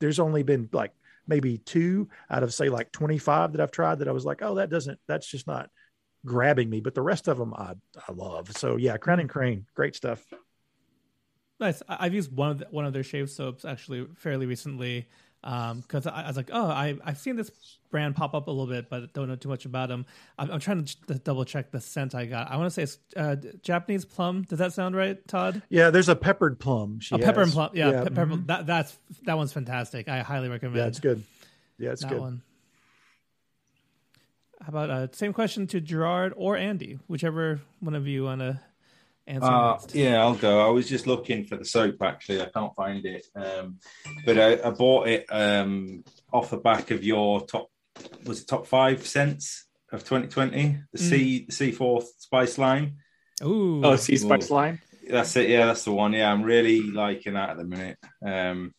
there's only been like maybe two out of say like 25 that I've tried that I was like, oh, that doesn't, that's just not grabbing me. But the rest of them I, I love. So yeah, Crown and Crane, great stuff.
Nice. I, have used one of the, one of their shave soaps actually fairly recently because um, I, I, was like, oh, I I've seen this brand pop up a little bit, but don't know too much about them. I'm, I'm trying to double check the scent I got. I want to say it's uh, Japanese plum. Does that sound right, Todd?
Yeah, there's a peppered plum.
She a pepper and plum. Yeah, yeah. Pe- mm-hmm. that that's that one's fantastic. I highly recommend.
Yeah, it's good. Yeah, it's
that
good.
One. How about uh, same question to Gerard or Andy, whichever one of you want to uh,
Yeah, I'll go. I was just looking for the soap actually. I can't find it, um, but I, I, bought it um, off the back of your top. Was it top five scents of 2020? The mm. C C4 Spice Lime.
Ooh,
oh, C Spice Lime.
That's it. Yeah, that's the one. Yeah, I'm really liking that at the minute. Um,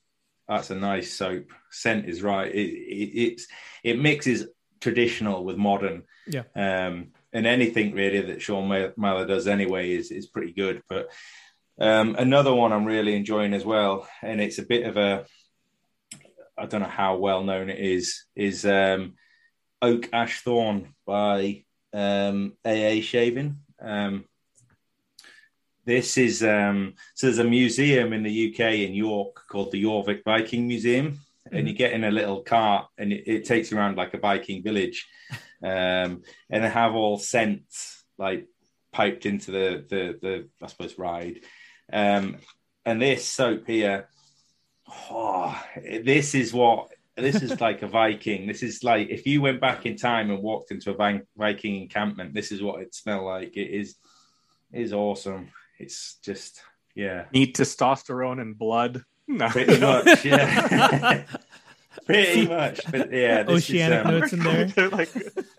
that's a nice soap. Scent is right. It, it, it's it mixes traditional with modern.
Yeah.
Um, and anything really that Sean Miller does anyway is is pretty good. But um, another one I'm really enjoying as well, and it's a bit of a I don't know how well known it is is um, Oak Ash Thorn by um, AA Shaving. Um, this is um, so there's a museum in the UK in York called the Jorvik Viking Museum, and you mm-hmm. get in a little cart and it, it takes you around like a Viking village, um, and they have all scents like piped into the the the I suppose ride, um, and this soap here, oh, this is what this is [LAUGHS] like a Viking. This is like if you went back in time and walked into a Viking encampment, this is what it smelled like. It is is awesome. It's just yeah.
Need testosterone and blood. [LAUGHS]
No. Pretty much, yeah. [LAUGHS] [LAUGHS] Pretty much, but yeah.
Oceanic
is,
um, notes in there. [LAUGHS]
They're like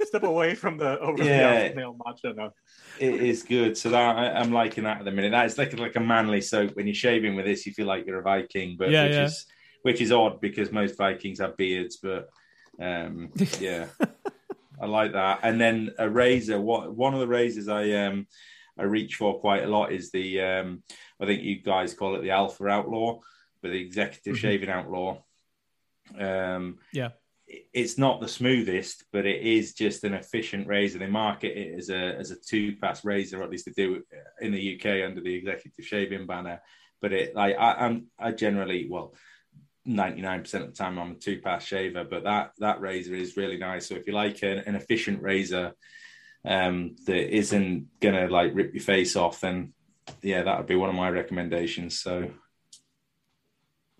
step away from the over yeah, the male macho. No.
It is good. So that I, am liking that at the minute. That is like like a manly soap. When you're shaving with this, you feel like you're a Viking, but yeah, which yeah. is which is odd because most Vikings have beards. But um, [LAUGHS] yeah, I like that. And then a razor. What one of the razors I um I reach for quite a lot is the um I think you guys call it the Alpha Outlaw but the executive mm-hmm. shaving outlaw. Um,
yeah,
it's not the smoothest, but it is just an efficient razor. They market it as a as a two pass razor, or at least they do in the UK under the executive shaving banner. But it like I, I'm I generally well. 99% of the time I'm a two pass shaver, but that that razor is really nice. So if you like an, an efficient razor um, that isn't gonna like rip your face off, then yeah, that would be one of my recommendations. So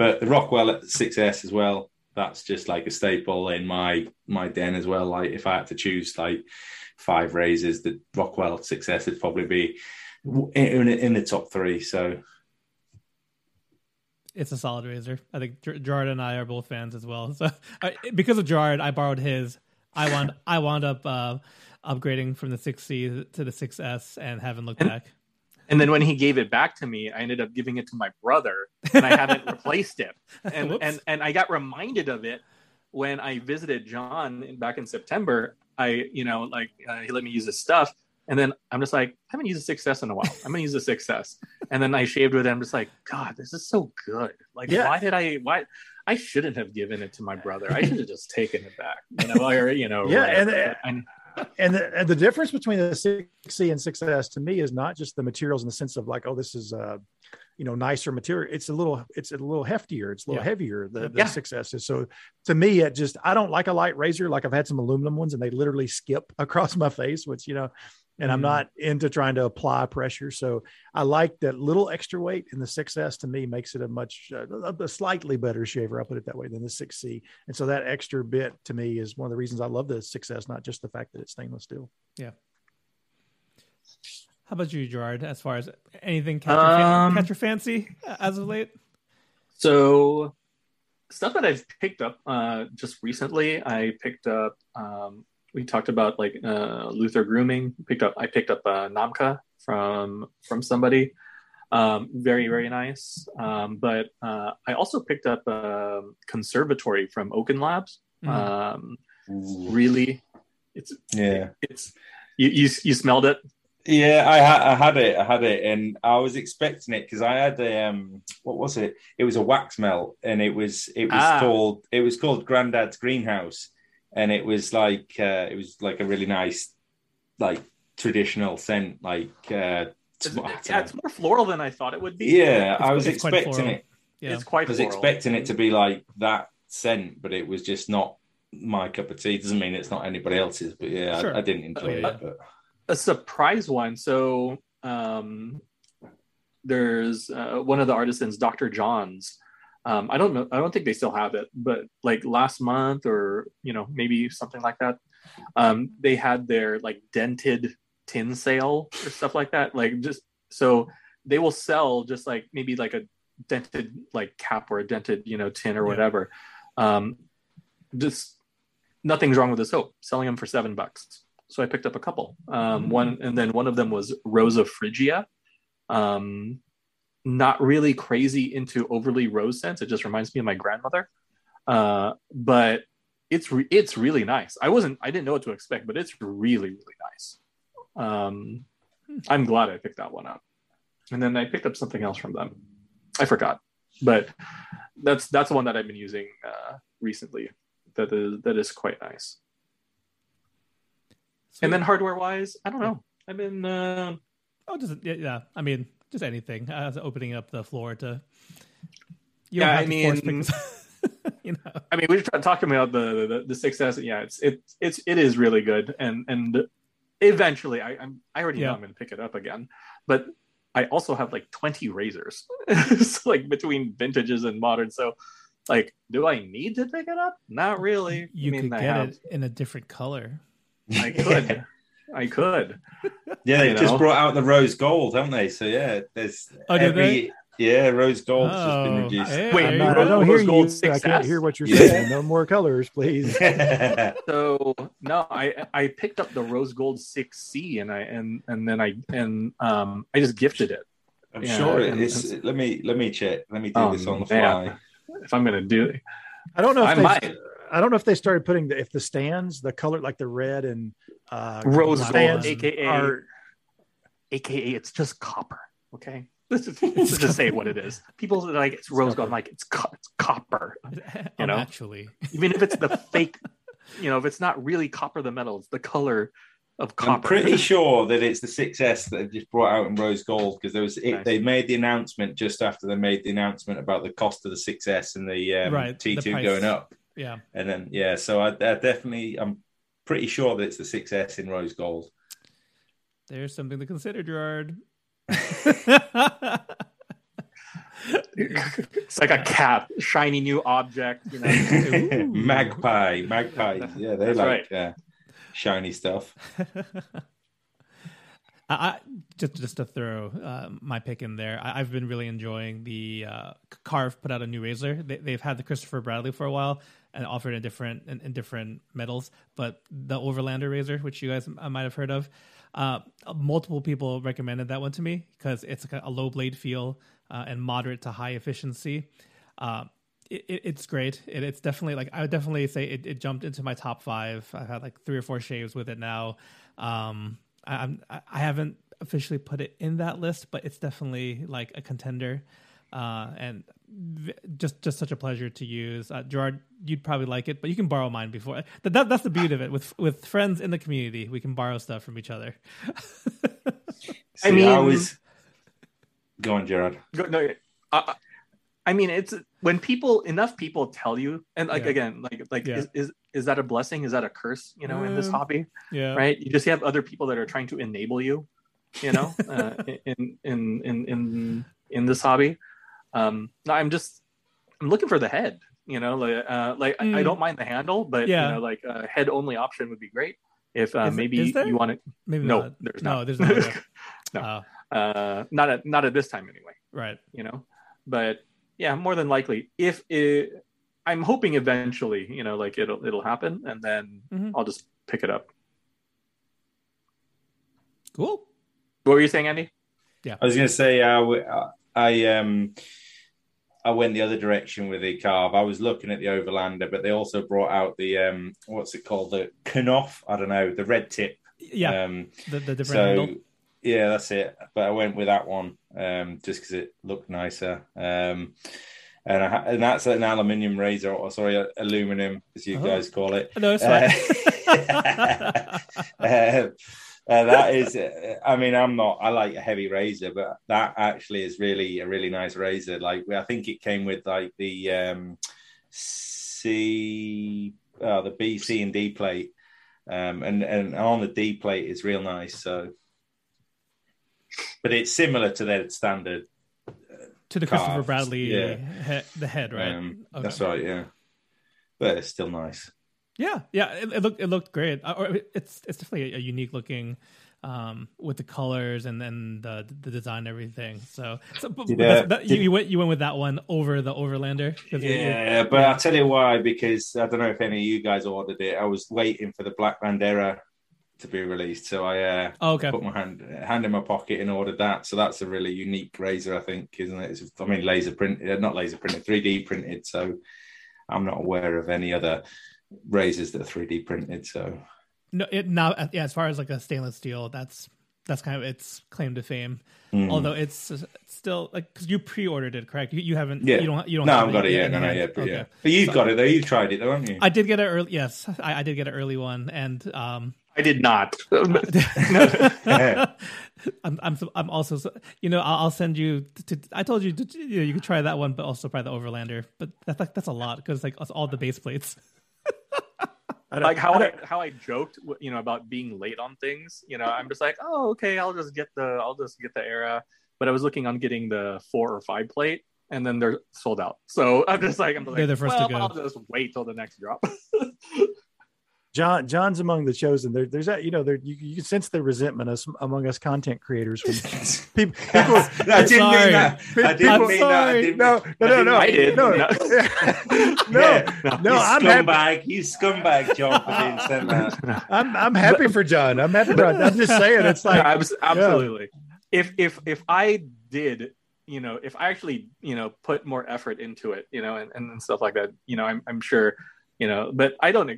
but the Rockwell at 6S as well, that's just like a staple in my my den as well. Like if I had to choose like five razors, the Rockwell 6S would probably be in, in the top three. So
it's a solid razor. I think Gerard and I are both fans as well. [LAUGHS] So I, because of Gerard, I borrowed his. I wound I wound up uh, upgrading from the 6C to the 6S and haven't looked back.
And then when he gave it back to me, I ended up giving it to my brother, and I haven't [LAUGHS] replaced it. And and and I got reminded of it when I visited John in, back in September. I you know like uh, he let me use his stuff, and then I'm just like I haven't used a 6S in a while. I'm gonna use a 6S, and then I shaved with it. I'm just like God, this is so good. Like yeah. why did I why? I shouldn't have given it to my [LAUGHS] brother. I should have just taken it back. You know, or you know,
yeah, whatever. and and the, and the difference between the 6C and 6S to me is not just the materials in the sense of like, oh, this is uh, you know, nicer material. It's a little, it's a little heftier. It's a little yeah. heavier. The, the yeah. 6S is. So to me, it just, I don't like a light razor. Like I've had some aluminum ones and they literally skip [LAUGHS] across my face, which, you know, and I'm mm-hmm. not into trying to apply pressure. So I like that little extra weight in the 6S to me makes it a much, uh, a slightly better shaver. I'll put it that way than the 6C. And so that extra bit to me is one of the reasons I love the 6S, not just the fact that it's stainless steel.
Yeah. How about you, Gerard? As far as anything catch your, um, catch your fancy as of late?
So stuff that I've picked up uh, just recently, I picked up um, we talked about like uh, Luther grooming. Picked up I picked up uh, Namka from from somebody. Um, very very nice. Um, but uh, I also picked up a um, conservatory from Oaken Labs. Mm-hmm. Um, really, it's
yeah,
it's you you, you smelled it.
Yeah, I, ha- I had it. I had it, and I was expecting it because I had a um, what was it? It was a wax melt, and it was it was ah. called it was called Granddad's Greenhouse, and it was like uh, it was like a really nice like traditional scent like uh,
It's,
Smart,
yeah,
yeah.
it's more floral than I thought it would be.
Yeah, I was expecting it.
Yeah.
It's quite
I was
floral.
expecting it to be like that scent, but it was just not my cup of tea. Doesn't mean it's not anybody else's, but yeah,
Sure.
I, I didn't enjoy
Uh,
it. But
a surprise one. So um, there's uh, one of the artisans, Dr. Jon's. Um, I don't know. I don't think they still have it, but like last month or you know maybe something like that, um, they had their like dented tin sale or stuff like that. Like just so they will sell just like maybe like a dented like cap or a dented you know tin or
Yeah.
whatever. Um, just nothing's wrong with the soap. Selling them for seven bucks. So I picked up a couple. Um, one and then one of them was Rosa Phrygia. Um, not really crazy into overly rose scents. It just reminds me of my grandmother. Uh, but it's re- it's really nice. I wasn't I didn't know what to expect, but it's really really nice. Um, I'm glad I picked that one up. And then I picked up something else from them. I forgot, but that's that's the one that I've been using uh, recently. That is that is quite nice. And then hardware wise, I don't know. I've been uh,
oh, just yeah, yeah. I mean, just anything. Uh, I was opening up the floor to. You
Yeah, I mean- [LAUGHS]
you know.
I mean, we were trying talking about the the, the 6S. Yeah, it's it it's it is really good, and and eventually, I I'm, I already
Yeah.
know I'm going to pick it up again, but I also have like 20 razors, [LAUGHS] so like between vintages and modern. So, like, do I need to pick it up? Not really.
You
I mean,
could
I
get
have,
it in a different color.
I [LAUGHS] could, I could.
yeah, they
You
just
know?
brought out the rose gold, haven't they? So yeah, there's
Oh, did
every yeah, rose gold's just been
Oh,
reduced.
yeah,
Wait,
I'm
yeah.
not- I don't
Rose
hear you. I can't hear what you're [LAUGHS]
Yeah.
saying. No more colors, please. [LAUGHS]
So no, I I picked up the rose gold 6C, and I and and then I and um I just gifted it.
I'm
Yeah,
sure it
and-
is. Let me let me check. Let me do
Oh,
this on the
man.
fly.
If I'm gonna do it,
I don't know if
I
they
might.
I don't know if they started putting the if the stands, the color like the red and uh
Rose
gold,
aka
are
aka it's just copper. Okay, [LAUGHS] let's [LAUGHS] just, let's just say what it is. People are like it's rose gold. I'm like it's co- it's copper. [LAUGHS]
You
know?
actually,
Even if it's the fake, you know, if it's not really copper, the metal, it's the color of copper.
I'm pretty sure that it's the 6S that they've just brought out in rose gold because there was it,
Nice.
they made the announcement just after they made the announcement about the cost of the 6S and the um,
Right,
T2
price.
going up,
yeah.
and then yeah, so I, I definitely I'm pretty sure that it's the 6S in rose gold.
There's something to consider, Gerard. [LAUGHS]
it's like a cap, shiny new object. You know, [LAUGHS]
magpie, magpie. Yeah, they
That's
like uh, shiny stuff. [LAUGHS]
I, I just just to throw uh, my pick in there, I, I've been really enjoying the uh, Karve put out a new razor. They, they've had the Christopher Bradley for a while and offered in different in, in different metals, but the Overlander razor, which you guys uh, might have heard of, uh, multiple people recommended that one to me because it's a low blade feel uh, and moderate to high efficiency. Uh, it, it, it's great. It, it's definitely like I would definitely say it, jumped into my top five. I've had like three or four shaves with it now. Um, I, I'm I haven't officially put it in that list, but it's definitely like a contender. Uh, and v- just just such a pleasure to use. Uh, Gerard, you'd probably like it, but you can borrow mine before. That, that that's the beauty of it. With with friends in the community, we can borrow stuff from each other. [LAUGHS]
See,
I mean-
I was. Go on, Gerard.
Go- no, I, I mean, it's when people enough people tell you, and like
Yeah.
again, like like
Yeah.
is, is is that a blessing? Is that a curse? You know, in this
Um,
hobby,
yeah,
right? You just have other people that are trying to enable you, you know, [LAUGHS] uh, in in in in in this hobby. Um, no, I'm just I'm looking for the head. You know, like uh, like I- I
Mm.
don't mind the handle, but
Yeah.
you know, like a head only option would be great. If uh,
Is-
maybe
is
you want to,
Maybe
no,
not.
there's
no, there's not. yeah. [LAUGHS]
No.
Uh,
uh, not at not at this time anyway.
right.
you know but yeah more than likely if it i'm hoping eventually you know like it'll it'll happen and then
Mhm.
i'll just pick it up
Cool.
what were you saying andy yeah
I was going to say, uh, w- uh, I um, I went the other direction with the Karve. I was looking at the Overlander, but they also brought out the um, what's it called, the Knopf. I don't know, the red tip.
Yeah,
Um,
the the different
so
handle.
yeah, that's it. But I went with that one um, just because it looked nicer. Um, and I, and that's an aluminium razor, or sorry, aluminum as you
Oh.
guys call it.
No, it's
Uh, [LAUGHS] [LAUGHS] uh, Uh, that is, uh, I mean, I'm not. I like a heavy razor, but that actually is really a really nice razor. Like, I think it came with like the um, C, uh, the B, C, and D plate, um, and and on the D plate is real nice. So, but it's similar to their standard.
to the Christopher Bradley,
yeah.
he- the head, right?
Um,
Okay.
That's right, yeah. But it's still nice.
Yeah, yeah, it, it looked it looked great. Uh, it's it's definitely a, a unique looking um with the colors and then the the design and everything. So, so but,
Did,
but
uh,
that, you,
did-
you went you went with that one over the Overlander. 'Cause you- you-
Yeah, but I'll tell you why. Because I don't know if any of you guys ordered it. I was waiting for the Blackland Era to be released, so I uh,
Oh, okay.
put my hand hand in my pocket and ordered that. So that's a really unique razor, I think, isn't it? It's, I mean, laser printed, not laser printed, three D printed. So I'm not aware of any other razors that are three D printed. So
No, it now uh, yeah. As far as like a stainless steel, that's that's kind of its claim to fame.
mm.
Although it's still like because you pre-ordered it, correct? You, you haven't.
yeah,
You don't. You don't.
No,
have
I've got it
in
yet. No, no,
hand?
yeah, but yeah. But you've
So-
got it though. You've tried it, though, haven't you?
I did get it early. Yes, I, I did get an early one, and um,
I did not. [LAUGHS] [LAUGHS]
I'm, I'm, I'm also, you know, I'll, I'll send you. To, I told you, to, you, know, you could try that one, but also probably the Overlander. But that's like that's a lot because like all the base plates.
I don't-
like how
I
I, how I joked, you know, about being late on things. You know, I'm just like, oh, okay, I'll just get the I'll just get the era. But I was looking on getting the four or five plate, and then they're sold out. So I'm just like, I'm
They're
like,
the first to
well,
go.
I'll just wait till the next drop. [LAUGHS]
John John's among the chosen. There, there's that you know there you, you can sense the resentment us, among us content creators people. people
I didn't
sorry.
mean that. I didn't
I'm
mean that. I
sorry.
didn't,
no, no, no, no.
I did.
No,
No.
no,
Yeah.
no. I'm happy.
scumbag. You scumbag, John, for being sent that. [LAUGHS]
I'm I'm happy for John. I'm happy for. John. I'm just saying. It's like
Abs- absolutely. If if if I did, you know, if I actually, you know, put more effort into it, you know, and, and stuff like that, you know, I'm I'm sure, you know, but I don't.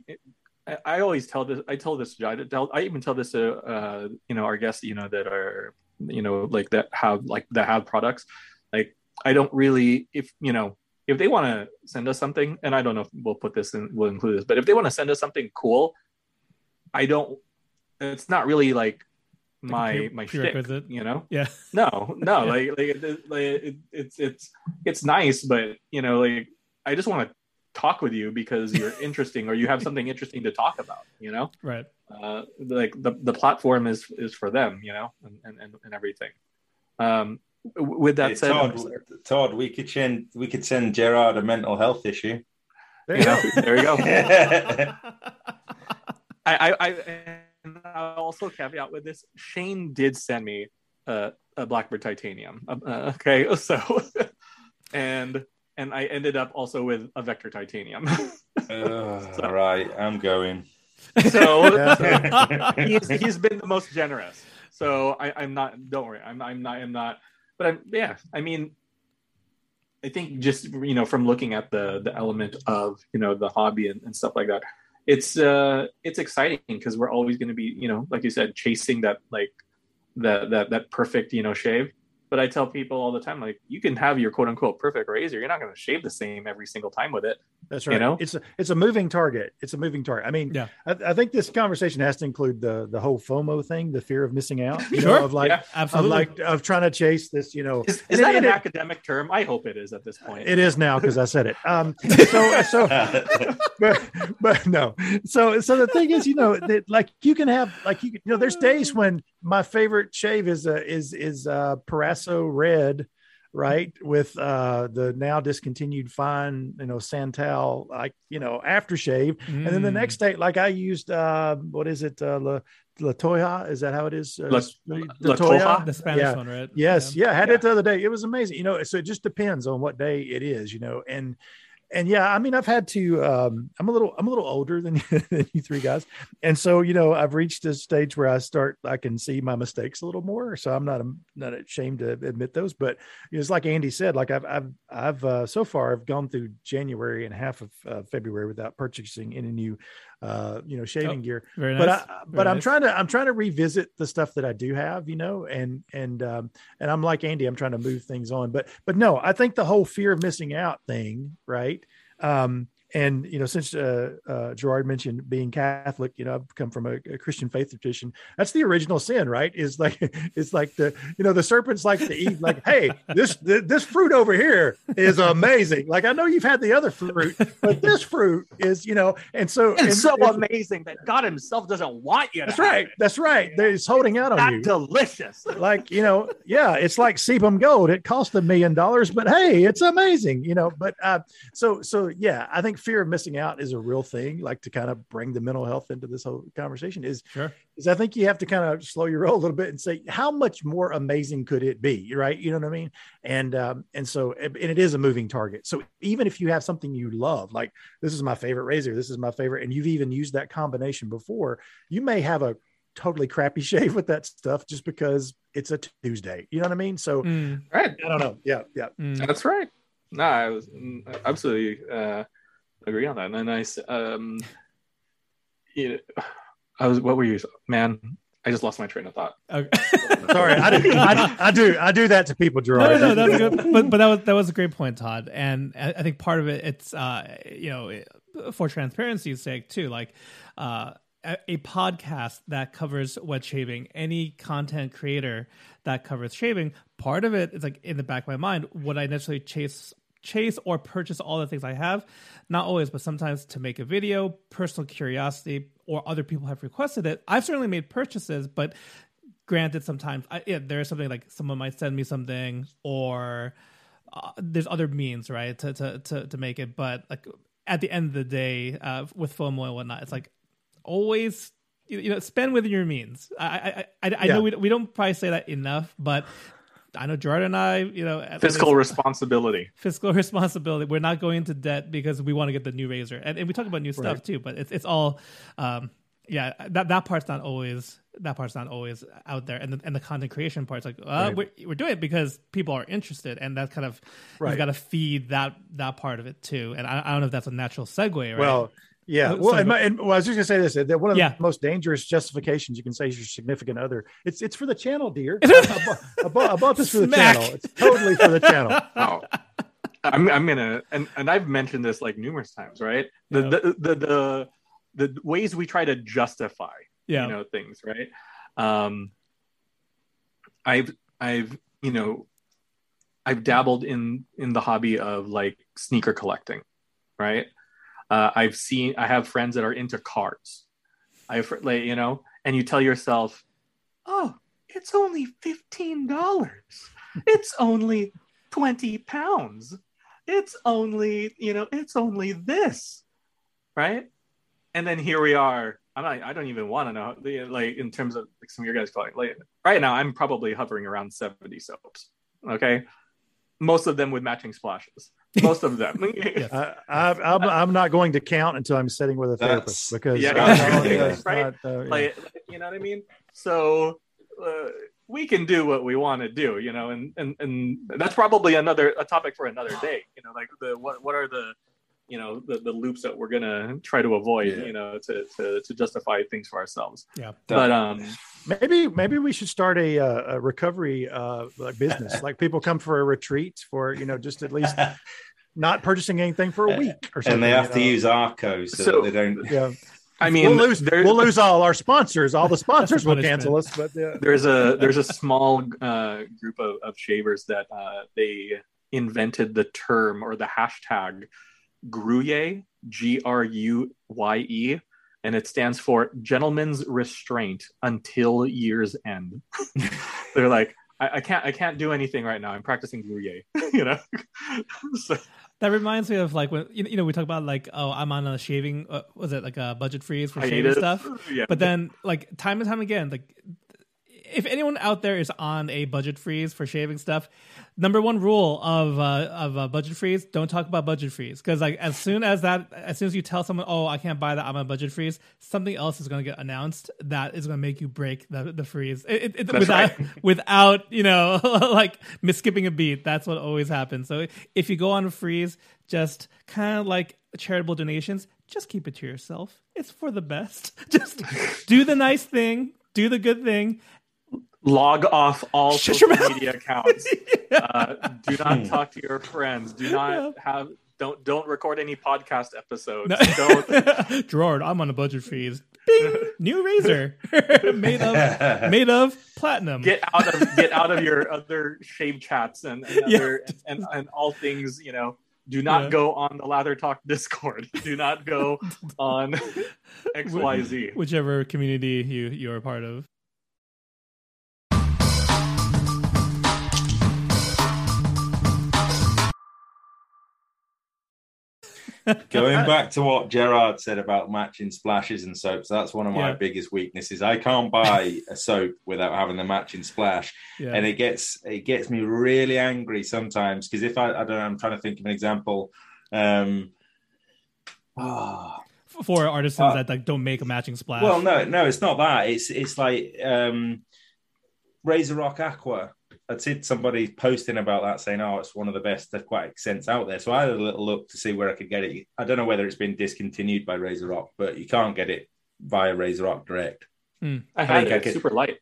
I- I always tell this. I tell this. I tell. I even tell this to uh, you know our guests. You know that are you know like that have like that have products. Like I don't really if you know if they want to send us something, and I don't know if we'll put this in. We'll include this, but if they want to send us something cool, I don't. It's not really like my
pre-
my shtick, you know
Yeah,
no no [LAUGHS] like like, it, like it, it's it's it's nice but you know like i just want to talk with you because you're [LAUGHS] interesting or you have something interesting to talk about you know
right.
uh like the, the platform is is for them you know and and, and, and everything um with that
Hey,
said
Todd, Todd, we could send we could send Gerard a mental health issue.
there
you
you go.
there you go [LAUGHS] I, I, I I'll also caveat with this. Shane did send me uh, a Blackbird Titanium. Uh, okay, [LAUGHS] so and and I ended up also with a Vector Titanium. [LAUGHS] [LAUGHS]
all right, I'm going.
so [LAUGHS]
Yeah.
he's, he's been the most generous. So I, I'm not. Don't worry. I'm I'm not. I'm not. But I'm. Yeah. I mean, I think just you know from looking at the the element of you know the hobby and, and stuff like that, it's uh it's exciting because we're always going to be you know like you said chasing that like that that that perfect you know shave. But I tell people all the time like you can have your quote unquote perfect razor. You're not going to shave the same every single time with it.
That's right.
You know?
It's a it's a moving target. It's a moving target. I mean,
Yeah.
I, I think this conversation has to include the the whole FOMO thing, the fear of missing out. You
Sure.
know, of like
Yeah,
of like of trying to chase this. You know,
Is, is that
and
an
it-
academic term? I hope it is at this point.
It is now because I said it. Um, [LAUGHS] so so but but no. So so the thing is, you know, that like you can have like you, you know, there's days when my favorite shave is uh, is is uh Proraso red, right, with uh the now discontinued fine, you know, Santal like you know aftershave, and then the
Mm.
next day, like I used uh what is it uh La, La Toya? Is that how it is? Uh,
La- La Toja?
the Spanish
Yeah.
one, right?
Yes,
Yeah.
yeah, I had
Yeah.
it the other day. It was amazing. You know, so it just depends on what day it is, you know, and and yeah, I mean, I've had to. Um, I'm a little, I'm a little older than, [LAUGHS] than you three guys, and so you know, I've reached a stage where I start, I can see my mistakes a little more. So I'm not, I'm not ashamed to admit those. But it's like Andy said, like I've, I've, I've uh, so far I've gone through January and half of uh, February without purchasing any new, uh, you know, shaving gear
Very nice.
but I, but
Very
I'm
nice.
trying to I'm trying to revisit the stuff that I do have, you know, and and um, and I'm like Andy, I'm trying to move things on. But but no, I think the whole fear of missing out thing, right? Um, and you know, since uh, uh, Gerard mentioned being Catholic, you know, I've come from a, a, Christian faith tradition. That's the original sin, right? Is like [LAUGHS] it's like the you know the serpents like to eat like, hey, this this fruit over here is amazing. Like I know you've had the other fruit, but this fruit is you know, and so
it's and, so and, amazing that God Himself doesn't want you.
That's right. It. That's right. He's holding out on you.
Delicious.
Like you know, yeah, it's like sebum gold. It cost a million dollars, but hey, it's amazing. You know, but uh, so so yeah, I think fear of missing out is a real thing. Like to kind of bring the mental health into this whole conversation is
sure.
is I think you have to kind of slow your roll a little bit and say how much more amazing could it be, right? You know what I mean? And um, and so and it is a moving target. So even if you have something you love, like this is my favorite razor, this is my favorite, and you've even used that combination before, you may have a totally crappy [LAUGHS] shave with that stuff just because it's a Tuesday. You know what I mean? So
mm. right.
I don't know. Yeah, yeah.
Mm. That's right. No, I was mm, absolutely uh, agree on that. And I, um, you know, I was, what were you, man? I just lost my train of thought.
Okay. [LAUGHS] Sorry, I, do, I, I, do. I do that to people, Gerard.
No, no, no, that was good. But, but that was that was a great point, Todd. And I, I think part of it, it's uh, you know, for transparency's sake too. Like, uh, a, a podcast that covers wet shaving, any content creator that covers shaving, part of it is like in the back of my mind. Would I necessarily chase chase or purchase all the things I have. Not always, but sometimes to make a video, personal curiosity, or other people have requested it. I've certainly made purchases, but granted, sometimes I, yeah, there's something like someone might send me something, or uh, there's other means, right, to, to to to make it. But like at the end of the day, uh, with FOMO and whatnot, it's like always you know spend within your means. I I I, I yeah. know we we don't probably say that enough, but I know Jordan and I, you know,
fiscal responsibility. [LAUGHS]
Fiscal responsibility. We're not going into debt because we want to get the new razor, and, and we talk about new stuff right. too. But it's it's all, um, yeah. That that part's not always that part's not always out there, and the, and the content creation part's like, uh, right. we're we're doing it because people are interested, and that's kind of right. you've got to feed that that part of it too. And I, I don't know if that's a natural segue, right?
Well yeah. Well, and, and, well, I was just gonna say this: that one of yeah. the most dangerous justifications you can say is your significant other. It's it's for the channel, dear. [LAUGHS] above, above is for the channel. It's totally for the channel. [LAUGHS]
Oh. I'm I'm gonna and, and I've mentioned this like numerous times, right? The, yeah. the, the the the ways we try to justify yeah. you know things, right? Um I've I've you know I've dabbled in in the hobby of like sneaker collecting, right? Uh, I've seen, I have friends that are into cars. I've like, you know, and you tell yourself, oh, it's only fifteen dollars. it's only twenty pounds. It's only, you know, it's only this, right? And then here we are. I'm not, I don't even want to know, like, in terms of like some of your guys calling. Like, right now, I'm probably hovering around 70 soaps. Okay, most of them with matching splashes most of them. [LAUGHS]
yes. I, am I'm not going to count until I'm sitting with a therapist that's, because
yeah, uh, right. Not, uh, yeah. like, you know what I mean. So uh, we can do what we want to do, you know, and and and that's probably another a topic for another day. You know, like the what what are the you know the, the loops that we're gonna try to avoid yeah. you know to, to to justify things for ourselves
yeah
but um
maybe maybe we should start a, uh, a recovery uh like business like people come for a retreat for you know just at least [LAUGHS] not purchasing anything for a week or something
and they have to know? use Arko so, so they don't
yeah I mean, we'll lose we'll lose all our sponsors. All the sponsors will cancel us. But yeah.
there's a there's a small uh, group of, of shavers that uh, they invented the term or the hashtag Gruye, G R U Y E, and it stands for Gentleman's Restraint until year's end. [LAUGHS] They're like, I, I, can't, I can't do anything right now. I'm practicing Gruye, [LAUGHS] you know. [LAUGHS]
so, that reminds me of like when you know we talk about like oh I'm on a shaving uh, was it like a budget freeze for shaving stuff yeah. but then like time and time again like if anyone out there is on a budget freeze for shaving stuff, number one rule of uh, of a budget freeze: don't talk about budget freeze because like as soon as that, as soon as you tell someone, "Oh, I can't buy that, I'm on budget freeze," something else is going to get announced that is going to make you break the the freeze it, it, without right. [LAUGHS] without you know [LAUGHS] like skipping a beat. That's what always happens. So if you go on a freeze, just kind of like charitable donations, just keep it to yourself. It's for the best. [LAUGHS] Just do the nice thing, do the good thing,
log off all Shut social media accounts. yeah. [LAUGHS] uh, do not talk to your friends. Do not yeah. have. don't don't record any podcast episodes. Don't. [LAUGHS]
Gerard, I'm on a budget freeze. Bing, new razor [LAUGHS] made of made of platinum.
Get out of get out of your other shave chats and and,
Yeah.
other, and, and all things. You know, do not
Yeah.
go on the Lather Talk Discord. Do not go on X Y Z.
whichever community you you're a part of.
Going [LAUGHS] back to what Gerard said about matching splashes and soaps, that's one of my
Yeah.
biggest weaknesses. I can't buy a soap without having the matching splash,
Yeah.
and it gets it gets me really angry sometimes because if I, I don't know, I'm trying to think of an example. Um, ah,
for artisans
Uh,
that like don't make a matching splash.
well, no, no, it's not that. It's it's like um, RazoRock Aqua. I'd seen somebody posting about that saying, "Oh, it's one of the best aquatic scents out there." So I had a little look to see where I could get it. I don't know whether it's been discontinued by RazoRock, but you can't get it via RazoRock Direct.
I had
think
it.
I
It's
could-
super light.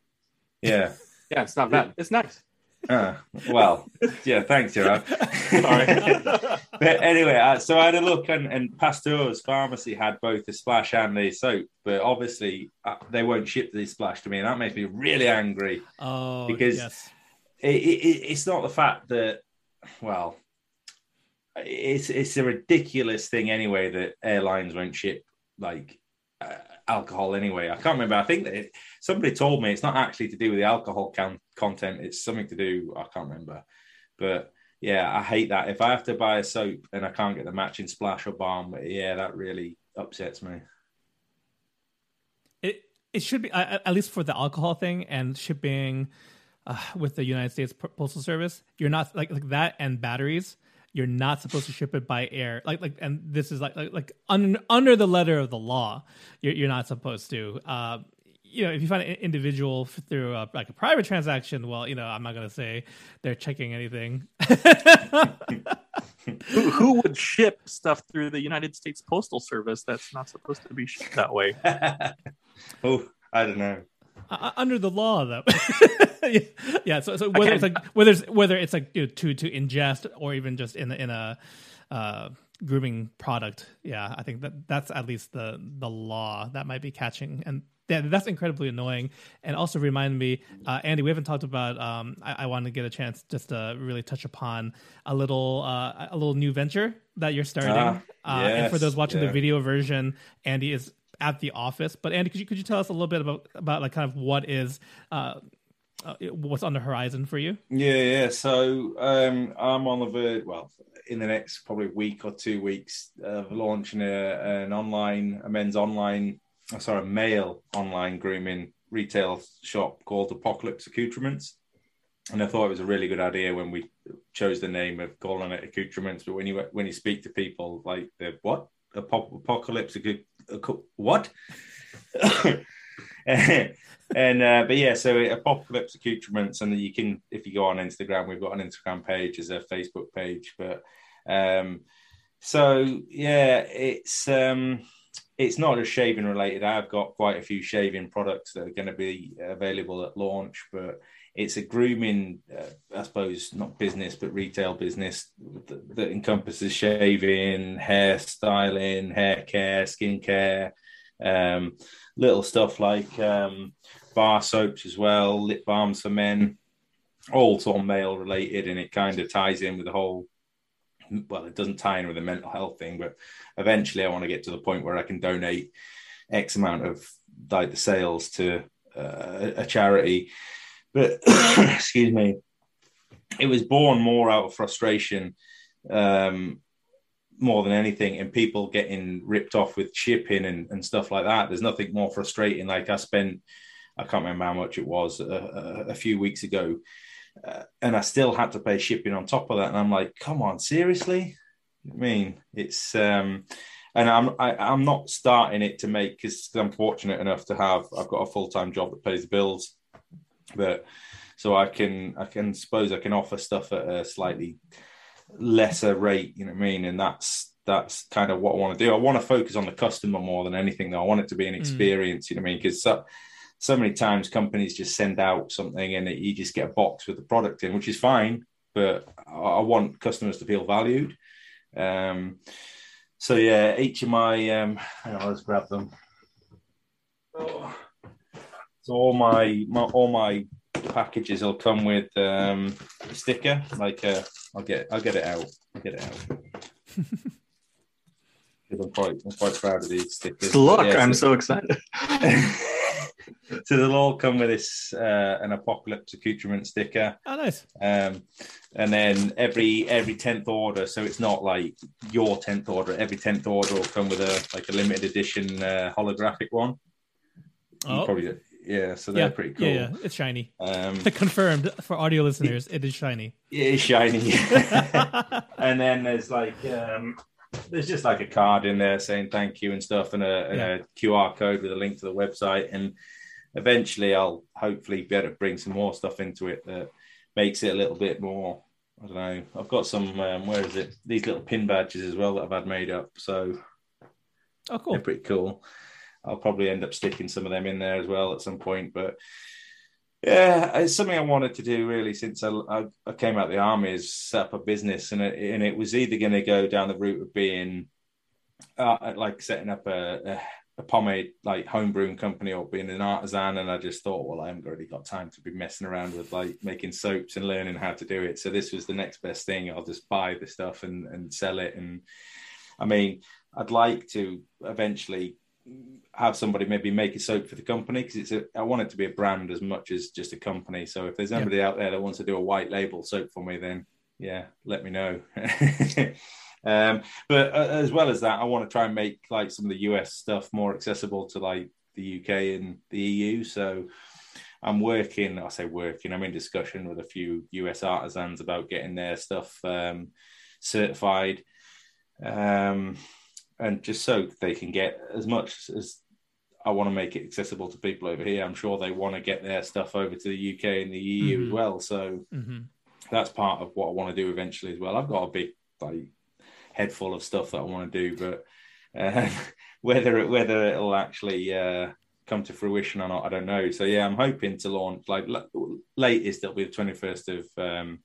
Yeah. [LAUGHS]
Yeah, it's not bad. It's nice.
Ah, well, yeah. Thanks, Gerard. [LAUGHS]
Sorry. [LAUGHS]
but anyway, uh, so I had a look, and, and Pasteur's pharmacy had both the splash and the soap, but obviously uh, they won't ship the splash to me, and that makes me really angry.
oh,
because-
yes.
It, it, it's not the fact that well it's it's a ridiculous thing anyway that airlines won't ship like uh, alcohol anyway. I can't remember. I think that it, somebody told me it's not actually to do with the alcohol can, content. It's something to do i can't remember. But yeah i hate that. If i have to buy a soap and i can't get the matching splash or balm yeah that really upsets me.
It it should be at least for the alcohol thing and shipping uh, [SIGHS] with the United States Postal Service. You're not like like that and batteries. You're not supposed to ship it by air. Like like and this is like like, like un, under the letter of the law. You're you're not supposed to. Uh, you know, if you find an individual through a, like a private transaction, well, you know, I'm not gonna say they're checking anything. [LAUGHS]
who, who would ship stuff through the United States Postal Service that's not supposed to be shipped that way? [LAUGHS]
oh i don't know
Uh, under the law though. Yeah, [LAUGHS] yeah so, so whether it's like whether it's whether it's like you know, to to ingest or even just in a, in a uh grooming product yeah i think that that's at least the the law that might be catching. And yeah, that's incredibly annoying. And also remind me uh, andy we haven't talked about um, I, I want to get a chance just to really touch upon a little uh, a little new venture that you're starting.
Ah,
uh, and for those watching
yeah.
the video version andy is at the office but andy could you could you tell us a little bit about about like kind of what is uh, uh what's on the horizon for you
Yeah, yeah. So um, I'm on the verge. Well, in the next probably week or two weeks, of launching a, an online, a men's online, oh, sorry, male online grooming retail shop called Apocalypse Accoutrements. And I thought it was a really good idea when we chose the name of calling it accoutrements. But when you when you speak to people, like the what Apo- apocalypse what? [LAUGHS] and uh, but yeah, so apocalypse accoutrements, and you can if you go on Instagram, we've got an Instagram page as a Facebook page, but um, so yeah, it's um, it's not just shaving related. I've got quite a few shaving products that are going to be available at launch, but it's a grooming, uh, I suppose, not business but retail business that, that encompasses shaving, hair care, skin care, um, little stuff like um, bar soaps as well, lip balms for men, all sort of male related, and it kind of ties in with the whole. Well, it doesn't tie in with the mental health thing, but eventually I want to get to the point where I can donate X amount of like the sales to uh, a charity. But [COUGHS] excuse me, it was born more out of frustration um, more than anything, and people getting ripped off with shipping and, and stuff like that. There's nothing more frustrating. Like I spent, I can't remember how much it was a, a, a few weeks ago, uh, and I still had to pay shipping on top of that. And I'm like, come on, seriously? I mean, it's um, and I'm I, I'm not starting it to make because I'm fortunate enough to have I've got a full time job that pays the bills, but so I can I can suppose I can offer stuff at a slightly lesser rate. You know what I mean? And that's that's kind of what I want to do. I want to focus on the customer more than anything. Though I want it to be an experience. You know what I mean? Because so, so many times companies just send out something and it, you just get a box with the product in, which is fine. But I, I want customers to feel valued. Um, so yeah, each of my um, hang on, let's grab them. Oh. So all my, my all my packages will come with um, a sticker. Like uh, I'll get I'll get it out. I'll get it out. [LAUGHS] I'm quite I'm quite proud of these stickers.
Look, yeah, I'm so, so excited. [LAUGHS]
so they'll all come with this uh, an apocalypse accoutrement sticker.
Oh, nice.
Um, and then every every tenth order, so it's not like your tenth order. Every tenth order will come with a like a limited edition uh, holographic one. Oh. probably yeah, so they're
yeah,
pretty cool.
Yeah, yeah, it's shiny. Um, [LAUGHS] confirmed for audio listeners, it is shiny.
It is shiny. [LAUGHS] [LAUGHS] and then there's like um, there's just like a card in there saying thank you and stuff, and a, yeah. a QR code with a link to the website. And eventually, I'll hopefully be able to bring some more stuff into it that makes it a little bit more. I don't know. I've got some. Um, where is it? These little pin badges as well that I've had made up. So,
oh, cool.
They're pretty cool. I'll probably end up sticking some of them in there as well at some point. But yeah, it's something I wanted to do really since I, I, I came out of the army is set up a business, and it, and it was either going to go down the route of being uh, like setting up a, a, a pomade like home brewing company or being an artisan. And I just thought, well, I haven't really got time to be messing around with like making soaps and learning how to do it. So this was the next best thing. I'll just buy the stuff and and sell it. And I mean, I'd like to eventually have somebody maybe make a soap for the company because it's a, I want it to be a brand as much as just a company. So if there's anybody yeah. out there that wants to do a white label soap for me, then yeah, let me know. [LAUGHS] um, but uh, as well as that, I want to try and make like some of the US stuff more accessible to like the UK and the EU. So I'm working, I say working, I'm in discussion with a few US artisans about getting their stuff um, certified. Um, and just so they can get as much as I want to make it accessible to people over here. I'm sure they want to get their stuff over to the UK and the EU mm-hmm. as well. So mm-hmm. that's part of what I want to do eventually as well. I've got a big like head full of stuff that I want to do, but uh, [LAUGHS] whether it, whether it'll actually uh, come to fruition or not, I don't know. So yeah, I'm hoping to launch like latest it'll be the 21st of um,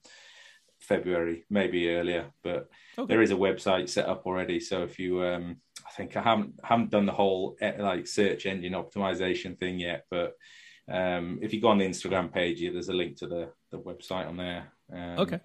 February, maybe earlier, but okay. there is a website set up already. So if you, um, I think I haven't haven't done the whole eh, like search engine optimization thing yet, but um, if you go on the Instagram page, yeah, there's a link to the the website on there. Um,
okay.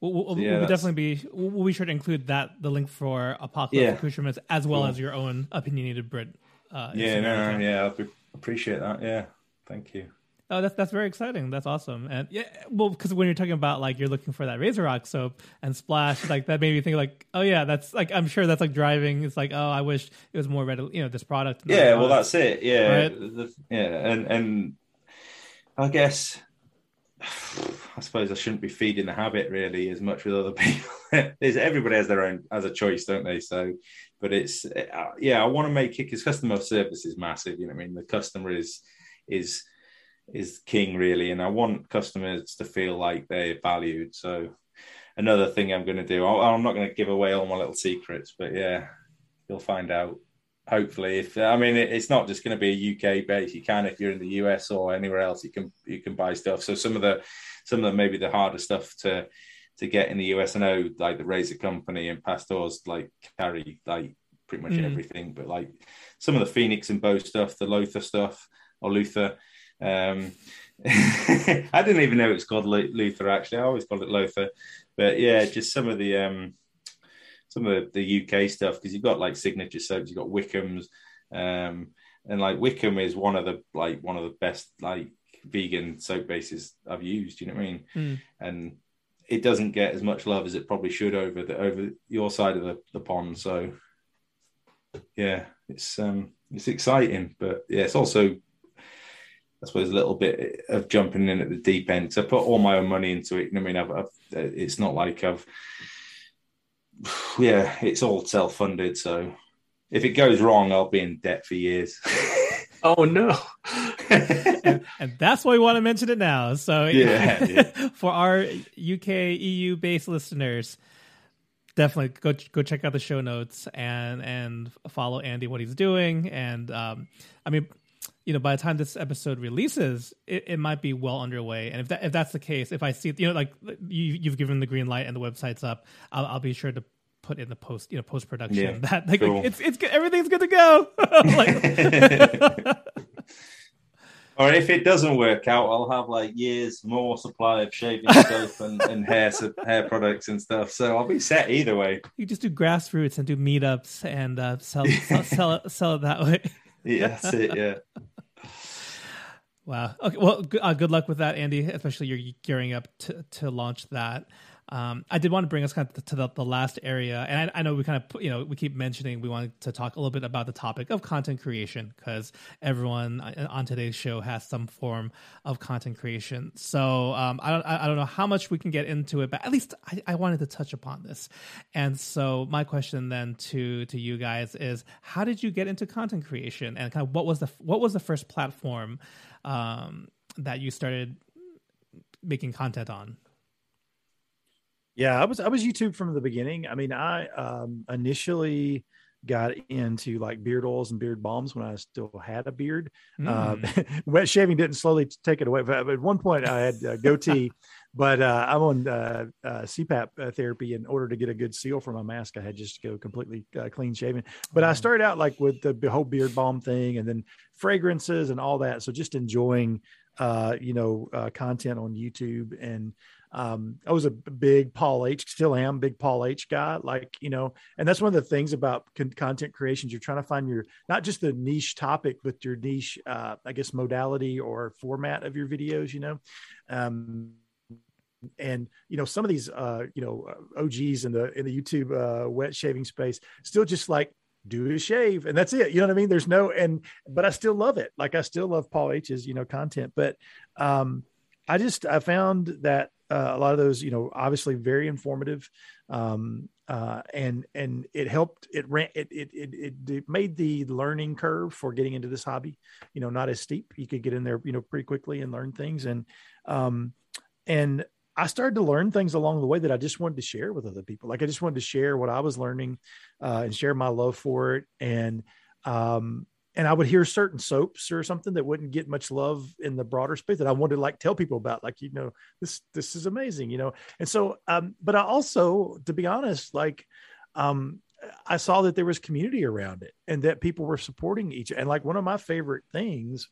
We'll, we'll, so yeah, we'll definitely be we'll be sure to include that the link for Apocalypse yeah. Accoutrements as well cool. as your own opinionated Brit.
Uh, yeah, no, no, yeah, I appreciate that. Yeah, thank you.
Oh, that's that's very exciting. That's awesome. And yeah, well, because when you're talking about like you're looking for that RazoRock soap and Splash, like that made me think like, oh yeah, that's like I'm sure that's like driving. It's like, oh, I wish it was more readily, you know, this product.
Yeah, well, that's it. Yeah, right? the, yeah, and and I guess [SIGHS] I suppose I shouldn't be feeding the habit really as much with other [LAUGHS] people. There's everybody has their own as a choice, don't they? So, but it's uh, yeah, I want to make it because customer service is massive. You know, I mean, the customer is is is king really and i want customers to feel like they're valued. So another thing i'm going to do i'm not going to give away all my little secrets but yeah you'll find out hopefully. If i mean it's not just going to be a uk base. You can if you're in the us or anywhere else you can you can buy stuff. So some of the some of the maybe the harder stuff to to get in the us i know like the razor company and Pasteur's like carry like pretty much mm. everything but like some of the Phoenix and Beau stuff the lothar stuff or luther um, [LAUGHS] I didn't even know it was called Luther. Actually, I always called it Lothar. But yeah, just some of the um, some of the UK stuff because you've got like signature soaps, you've got Wickham's, um, and like Wickham is one of the like one of the best like vegan soap bases I've used. You know what I mean? Mm. And it doesn't get as much love as it probably should over the over your side of the, the pond. So yeah, it's um it's exciting, but yeah, it's also I suppose a little bit of jumping in at the deep end. So I put all my own money into it. I mean, I've, I've, it's not like I've, yeah, it's all self funded. So if it goes wrong, I'll be in debt for years. [LAUGHS]
oh no!
and, [LAUGHS] and, that's why we want to mention it now. So yeah, yeah. [LAUGHS] for our UK EU based listeners, definitely go go check out the show notes and and follow Andy what he's doing. And um, I mean, you know, by the time this episode releases, it, it might be well underway. And if that if that's the case, if I see, you know, like you you've given the green light and the website's up, I'll, I'll be sure to put in the post you know post production
Yeah,
that like,
cool.
like, it's it's good, everything's good to go. [LAUGHS] like, [LAUGHS]
Or if it doesn't work out, I'll have like years more supply of shaving soap and, and hair hair products and stuff. So I'll be set either way.
you just do grassroots and do meetups and uh, sell sell sell it, sell it that way.
Yeah, [LAUGHS] that's it. Yeah.
Wow. Okay. Well, good, uh, good luck with that, Andy. Especially you're gearing up to to launch that. Um, I did want to bring us kind of to the, the last area, and I, I know we kind of you know we keep mentioning we wanted to talk a little bit about the topic of content creation because everyone on today's show has some form of content creation. So um, I don't I don't know how much we can get into it, but at least I, I wanted to touch upon this. And so my question then to to you guys is, how did you get into content creation, and kind of what was the what was the first platform um, that you started making content on?
Yeah, I was I was YouTube from the beginning. I mean, I um, initially got into like beard oils and beard balms when I still had a beard. Um, [LAUGHS] wet shaving didn't slowly take it away. But at one point, I had a goatee, [LAUGHS] but uh, I'm on uh, uh, CPAP uh, therapy. In order to get a good seal for my mask, I had just to go completely uh, clean shaven. But I started out like with the whole beard balm thing, and then fragrances and all that. So just enjoying, uh, you know, uh, content on YouTube and um, I was a big Paul H, still am big Paul H guy. Like, you know, and that's one of the things about con- content creations. You're trying to find your, not just the niche topic, but your niche, uh, I guess, modality or format of your videos, you know? Um, and you know some of these uh you know og's in the in the youtube uh wet shaving space still just like do a shave and that's it you know what i mean there's no and but i still love it like i still love paul h's you know content but um i just i found that uh, a lot of those you know obviously very informative um uh and and it helped it ran it it it, it, made the learning curve for getting into this hobby you know not as steep you could get in there you know pretty quickly and learn things and um and I started to learn things along the way that I just wanted to share with other people. Like I just wanted to share what I was learning uh, and share my love for it. And um, and I would hear certain soaps or something that wouldn't get much love in the broader space that I wanted to like tell people about. Like you know, this this is amazing, you know. And so, um, but I also, to be honest, like um, I saw that there was community around it and that people were supporting each. And like one of my favorite things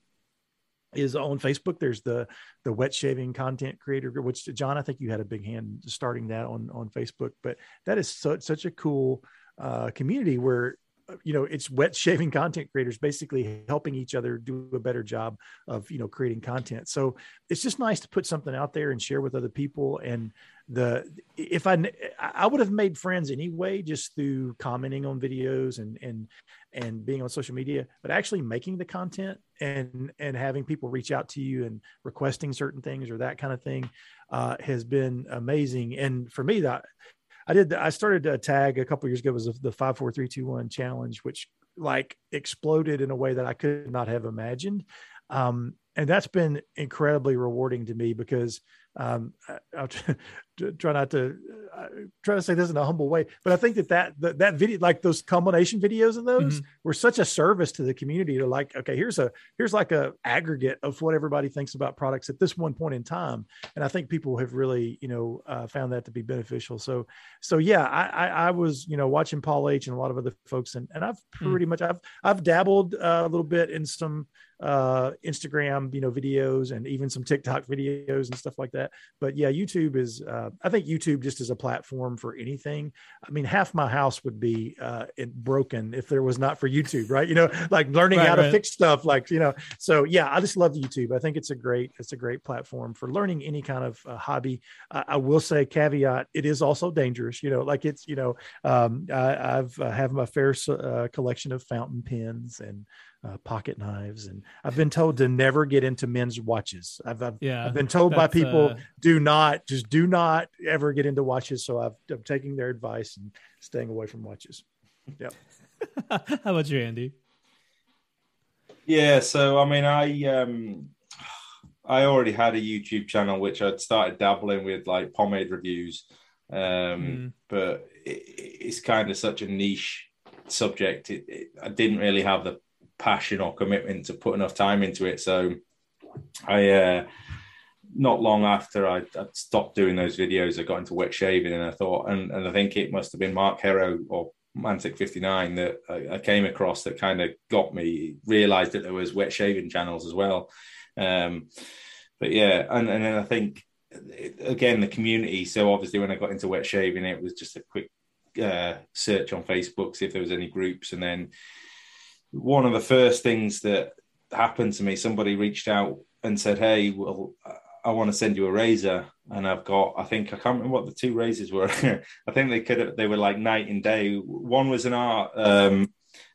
is on Facebook. There's the the wet shaving content creator group, which John, I think you had a big hand starting that on on Facebook. But that is such such a cool uh, community where you know it's wet shaving content creators basically helping each other do a better job of you know creating content. So it's just nice to put something out there and share with other people. And the if i i would have made friends anyway just through commenting on videos and and and being on social media but actually making the content and and having people reach out to you and requesting certain things or that kind of thing uh, has been amazing. And for me that I did. I started a tag a couple years ago. It Was the five, four, three, two, one challenge, which like exploded in a way that I could not have imagined. Um, and that's been incredibly rewarding to me because um, I'll try, [LAUGHS] try not to uh, try to say this in a humble way, but I think that that that, that video, like those combination videos of those,
Mhm.
were such a service to the community. To like, okay, here's a here's like a aggregate of what everybody thinks about products at this one point in time, and I think people have really, you know, uh, found that to be beneficial. So, so yeah, I, I, I was, you know, watching Paul H and a lot of other folks, and and I've
Hmm.
pretty much I've I've dabbled uh, a little bit in some uh instagram you know videos and even some tiktok videos and stuff like that but yeah youtube is uh i think youtube just is a platform for anything. I mean half my house would be uh it broken if there was not for youtube right? You know [LAUGHS] like learning
Right,
how to fix stuff like you know. So yeah i just love youtube. I think it's a great it's a great platform for learning any kind of uh, hobby. I, will say caveat it is also dangerous you know like it's you know um I, i've uh, have my fair uh, collection of fountain pens and uh, pocket knives and i've been told to never get into men's watches i've, I've,
Yeah,
I've been told by people
uh,
do not just do not ever get into watches so I've, i'm taking their advice and staying away from watches yeah [LAUGHS]
How about you, Andy?
Yeah, so I mean, I um, I already had a YouTube channel which I'd started dabbling with, like pomade reviews, um,
Mm.
but it, it's kind of such a niche subject. It, it, I didn't really have the passion or commitment to put enough time into it, so I uh, not long after I stopped doing those videos, I got into wet shaving, and I thought, and, and I think it must have been Mark Herro or Mantic 59 that I, I came across that kind of got me realized that there was wet shaving channels as well. Um, but yeah, and, and then I think again the community. So obviously, when I got into wet shaving, it was just a quick uh, search on Facebook, see if there was any groups, and then one of the first things that happened to me, somebody reached out and said, "Hey, well, I want to send you a razor." And I've got, I think I can't remember what the two razors were. [LAUGHS] I think they could, have, they were like night and day. One was an R, um,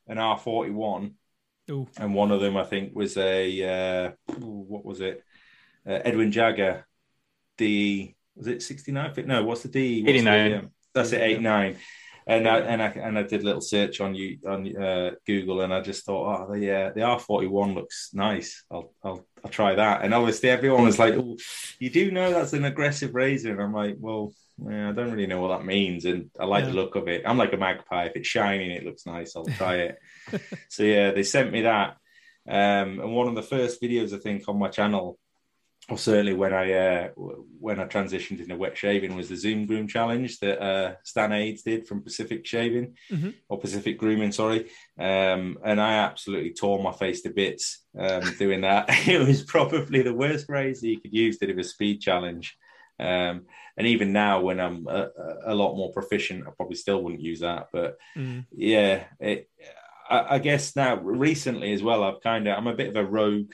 an R forty one, and one of them I think was a uh, what was it? Uh, Edwin Jagger, the was it sixty nine? No, what's the D?
Eighty nine. Um,
that's it, eight nine and I and I and I did a little search on you on uh, Google, and I just thought, oh, the uh, the R forty one looks nice. I'll, I'll I'll try that. And obviously, everyone was like, oh, "You do know that's an aggressive razor?" And I'm like, "Well, yeah, I don't really know what that means." And I like yeah. the look of it. I'm like a magpie. If it's shining, it looks nice. I'll try it. [LAUGHS] so yeah, they sent me that. Um, and one of the first videos I think on my channel or certainly when I uh, when I transitioned into wet shaving was the Zoom Groom Challenge that uh, Stan Aids did from Pacific Shaving mm-hmm. or Pacific Grooming, sorry. Um, and I absolutely tore my face to bits um, doing that. [LAUGHS] it was probably the worst razor you could use to do a speed challenge. Um, and even now, when I'm a, a, lot more proficient, I probably still wouldn't use that. But mm. yeah, it, I, I guess now recently as well, I've kind of I'm a bit of a rogue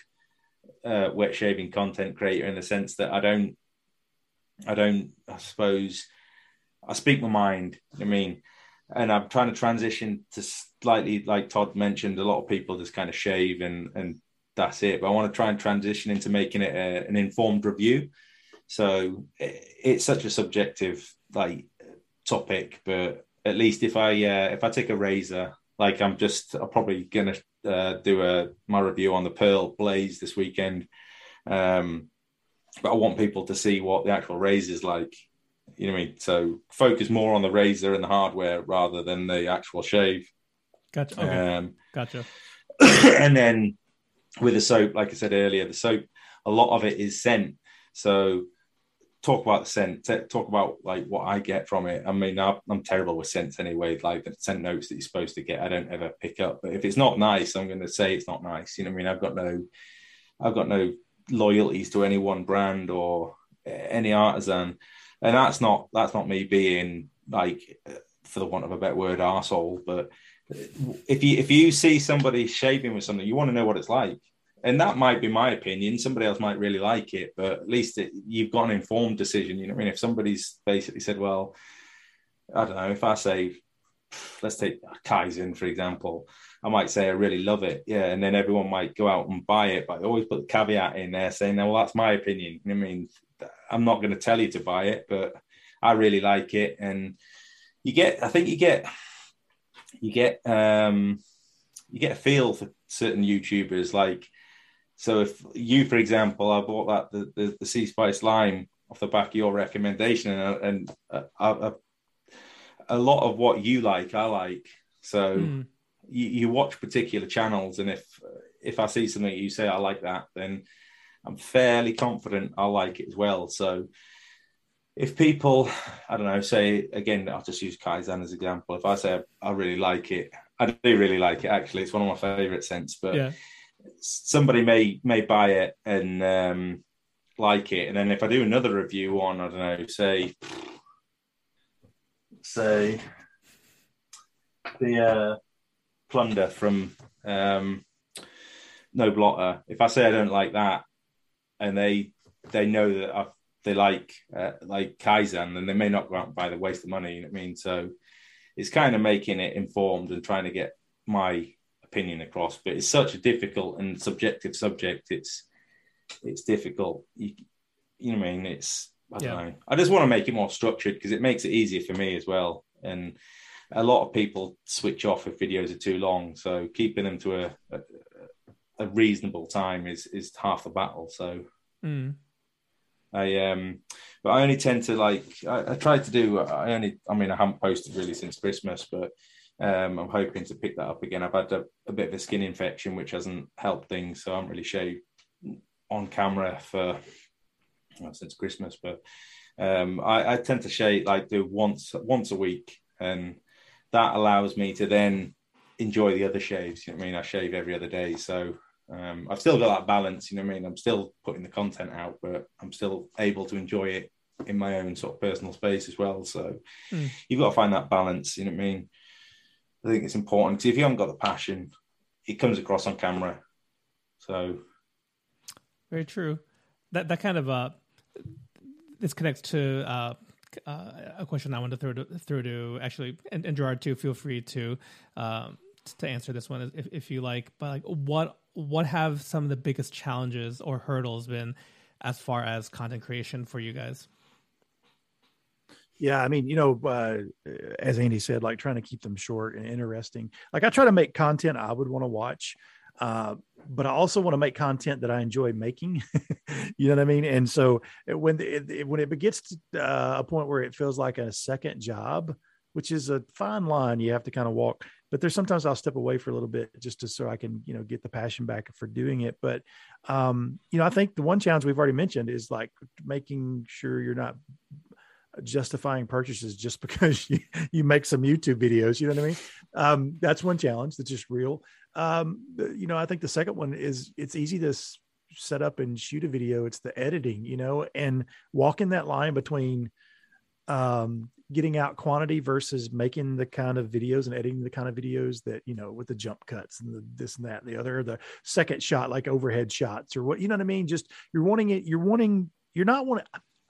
uh, wet shaving content creator in the sense that I don't, I don't, I suppose, I speak my mind. I mean, and I'm trying to transition to slightly, like Todd mentioned, a lot of people just kind of shave and and that's it. But I want to try and transition into making it a, an informed review. So it, it's such a subjective like topic, but at least if I uh, if I take a razor, like I'm just I'm probably gonna uh, do a my review on the Pearl Blaze this weekend. Um, but I want people to see what the actual razor is like. You know what I mean? So focus more on the razor and the hardware rather than the actual shave.
Gotcha. Okay. Um, gotcha. [COUGHS]
and then with the soap, like I said earlier, the soap, a lot of it is scent. So talk about the scent. Talk about like what I get from it. I mean, I'm, I'm, terrible with scents anyway. Like the scent notes that you're supposed to get, I don't ever pick up. But if it's not nice, I'm going to say it's not nice. You know, I mean, I've got no, I've got no loyalties to any one brand or any artisan, and that's not that's not me being like, for the want of a better word, asshole. But if you if you see somebody shaving with something, you want to know what it's like and that might be my opinion. Somebody else might really like it, but at least it, you've got an informed decision. You know, I mean, if somebody's basically said, "Well, I don't know," if I say, let's take Kaizen for example, I might say I really love it, yeah, and then everyone might go out and buy it, but I always put the caveat in there saying, "Well, that's my opinion." I mean, I'm not going to tell you to buy it, but I really like it, and you get, I think you get, you get, um, you get a feel for certain YouTubers like so if you, for example, I bought that the the, the Sea Spice Lime off the back of your recommendation, and, uh, and a, a, a, lot of what you like, I like. So mm. you, you watch particular channels, and if if I see something you say I like that, then I'm fairly confident I'll like it as well. So if people, I don't know, say again, I'll just use Kaizen as an example. If I say I really like it, I do really like it. Actually, it's one of my favorite scents, but. Yeah somebody may may buy it and um, like it, and then if I do another review on, I don't know, say say the uh, plunder from um, Noble Otter. If I say I don't like that, and they they know that i they like uh, like Kaizen, then they may not go out and buy the waste of money. You know what I mean? So it's kind of making it informed and trying to get my opinion across. But it's such a difficult and subjective subject. It's it's difficult. You, you know what I mean? It's I don't yeah. know. I just want to make it more structured because it makes it easier for me as well. And a lot of people switch off if videos are too long. So keeping them to a, a, a reasonable time is is half the battle. So mm. I um, but I only tend to like I, I try to do. I only I mean I haven't posted really since Christmas, but um, I'm hoping to pick that up again. I've had a, a, bit of a skin infection, which hasn't helped things, so I haven't really showed on camera for well, since Christmas, but um, I, I, tend to shave like do once once a week, and that allows me to then enjoy the other shaves. You know what I mean? I shave every other day, so um, I've still got that balance. You know what I mean? I'm still putting the content out, but I'm still able to enjoy it in my own sort of personal space as well. So mm. you've got to find that balance. You know what I mean? I think it's important because if you haven't got the passion, it comes across on camera. So
very true. That that kind of uh, this connects to uh, uh, a question I wanted to throw to, throw to actually, and, and Gerard too. Feel free to um, to answer this one if, if you like. But like, what what have some of the biggest challenges or hurdles been as far as content creation for you guys?
Yeah, I mean, you know, uh, as Andy said, like trying to keep them short and interesting. Like I try to make content I would want to watch, uh, but I also want to make content that I enjoy making. [LAUGHS] you know what I mean? And so when it, it, when it gets to uh, a point where it feels like a second job, which is a fine line you have to kind of walk. But there's sometimes I'll step away for a little bit just to so I can you know get the passion back for doing it. But um, you know, I think the one challenge we've already mentioned is like making sure you're not justifying purchases just [LAUGHS] because you, you make some YouTube videos. You know what I mean? Um, that's one challenge that's just real. Um, you know, I think the second one is it's easy to set up and shoot a video. It's the editing, you know, and walking that line between um, getting out quantity versus making the kind of videos and editing the kind of videos that you know with the jump cuts and the this and that and the other the second shot like overhead shots or what you know what i mean just you're wanting it you're wanting you're not wanting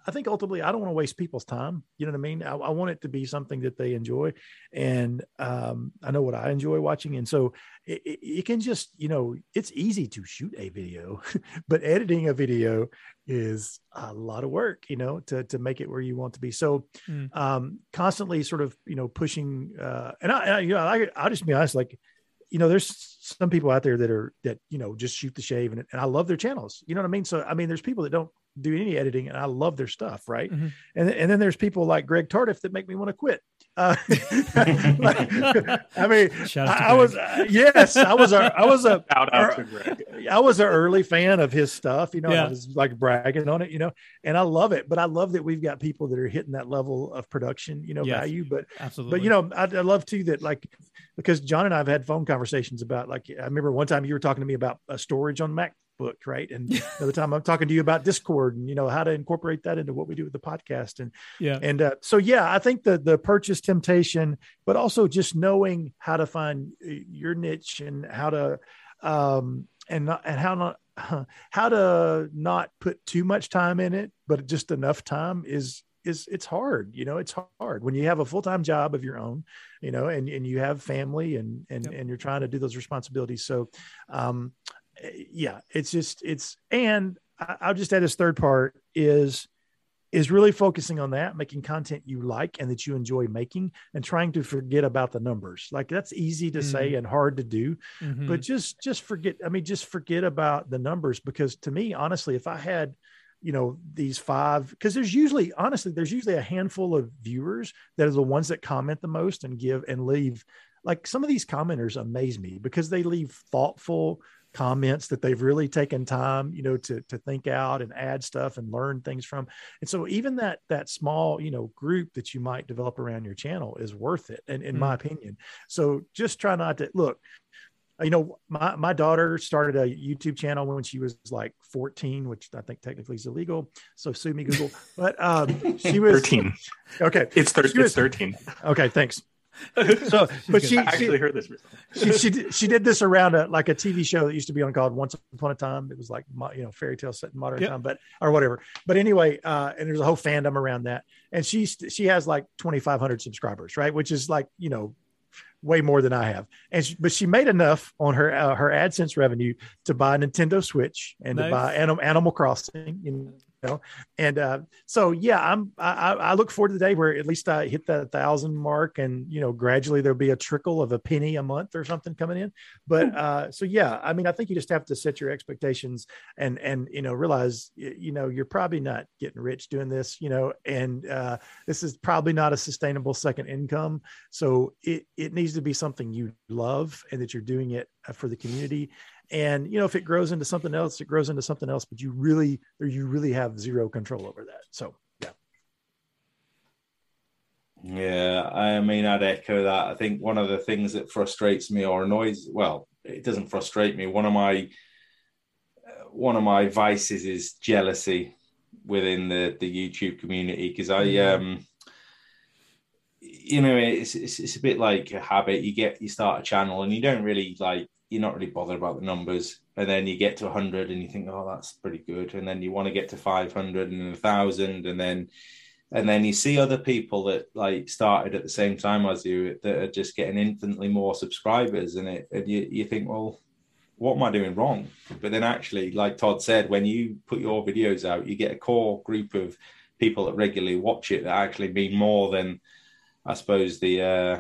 I think ultimately I don't want to waste people's time. You know what I mean? I, I want it to be something that they enjoy. And um, I know what I enjoy watching. And so it, it, it, can just, you know, it's easy to shoot a video, [LAUGHS] but editing a video is a lot of work, you know, to, to make it where you want to be. So mm. um, constantly sort of, you know, pushing, uh, and I, and I, you know, I, I'll just be honest, like, you know, there's some people out there that are that you know just shoot the shave, and, and I love their channels. You know what I mean? So I mean, there's people that don't do any editing and I love their stuff. Right. Mm-hmm. And, and then there's people like Greg Tardiff that make me want to quit. Uh, like, [LAUGHS] I mean, I, I, was, uh, yes, I was, a, I was a, [LAUGHS] Shout out to Greg. I was an early fan of his stuff, you know, yeah. I was like bragging on it, you know, and I love it, but I love that we've got people that are hitting that level of production, you know, yes, value, but absolutely. But, you know, I, I love too that like, because John and I have had phone conversations about like, I remember one time you were talking to me about a storage on Mac book, right? And [LAUGHS] by the time I'm talking to you about Discord and you know how to incorporate that into what we do with the podcast, and yeah, and uh, so yeah, I think the the purchase temptation, but also just knowing how to find uh, your niche and how to um and not and how not [LAUGHS] how to not put too much time in it, but just enough time is is it's hard you know it's hard when you have a full-time job of your own you know and, and you have family and and, yep. and you're trying to do those responsibilities so um yeah, it's just it's and I'll just add this third part is is really focusing on that, making content you like and that you enjoy making, and trying to forget about the numbers. Like that's easy to mm-hmm. say and hard to do, mm-hmm. but just just forget. I mean, just forget about the numbers because to me, honestly, if I had you know these five because there's usually honestly there's usually a handful of viewers that are the ones that comment the most and give and leave like some of these commenters amaze me because they leave thoughtful comments that they've really taken time you know to to think out and add stuff and learn things from. And so even that that small you know group that you might develop around your channel is worth it and in mm. my opinion. So just try not to look you know my my daughter started a youtube channel when she was like 14 which i think technically is illegal so sue me google. But um she [LAUGHS] was
13
okay.
It's, thir- it's 13
okay thanks so [LAUGHS] but she
I actually
she,
heard this
she, she did, she did this around a like a tv show that used to be on called once upon a time it was like you know fairy tale set in modern yep. time but or whatever but anyway uh and there's a whole fandom around that and she she has like 2500 subscribers right which is like you know way more than I have. And she, but she made enough on her uh, her AdSense revenue to buy a Nintendo Switch and nice. to buy Animal, Animal Crossing. You know? And uh, so yeah i'm I, I look forward to the day where at least i hit that thousand mark and you know gradually there'll be a trickle of a penny a month or something coming in. But uh, so yeah i mean i think you just have to set your expectations and and you know realize you know you're probably not getting rich doing this you know? And uh, this is probably not a sustainable second income. So it, it needs to be something you love and that you're doing it uh, for the community and you know if it grows into something else, it grows into something else. But you really, or you really have zero control over that. So yeah.
Yeah, I mean, I'd echo that. I think one of the things that frustrates me or annoys, well, it doesn't frustrate me. One of my one of my vices is jealousy within the the YouTube community because I mm-hmm. um you know it's, it's it's a bit like a habit you get you start a channel and you don't really like you're not really bothered about the numbers and then you get to 100 and you think oh that's pretty good and then you want to get to 500 and 1000 and then and then you see other people that like started at the same time as you that are just getting infinitely more subscribers and it and you, you think well what am i doing wrong? But then actually like todd said when you put your videos out you get a core group of people that regularly watch it that actually mean more than i suppose the uh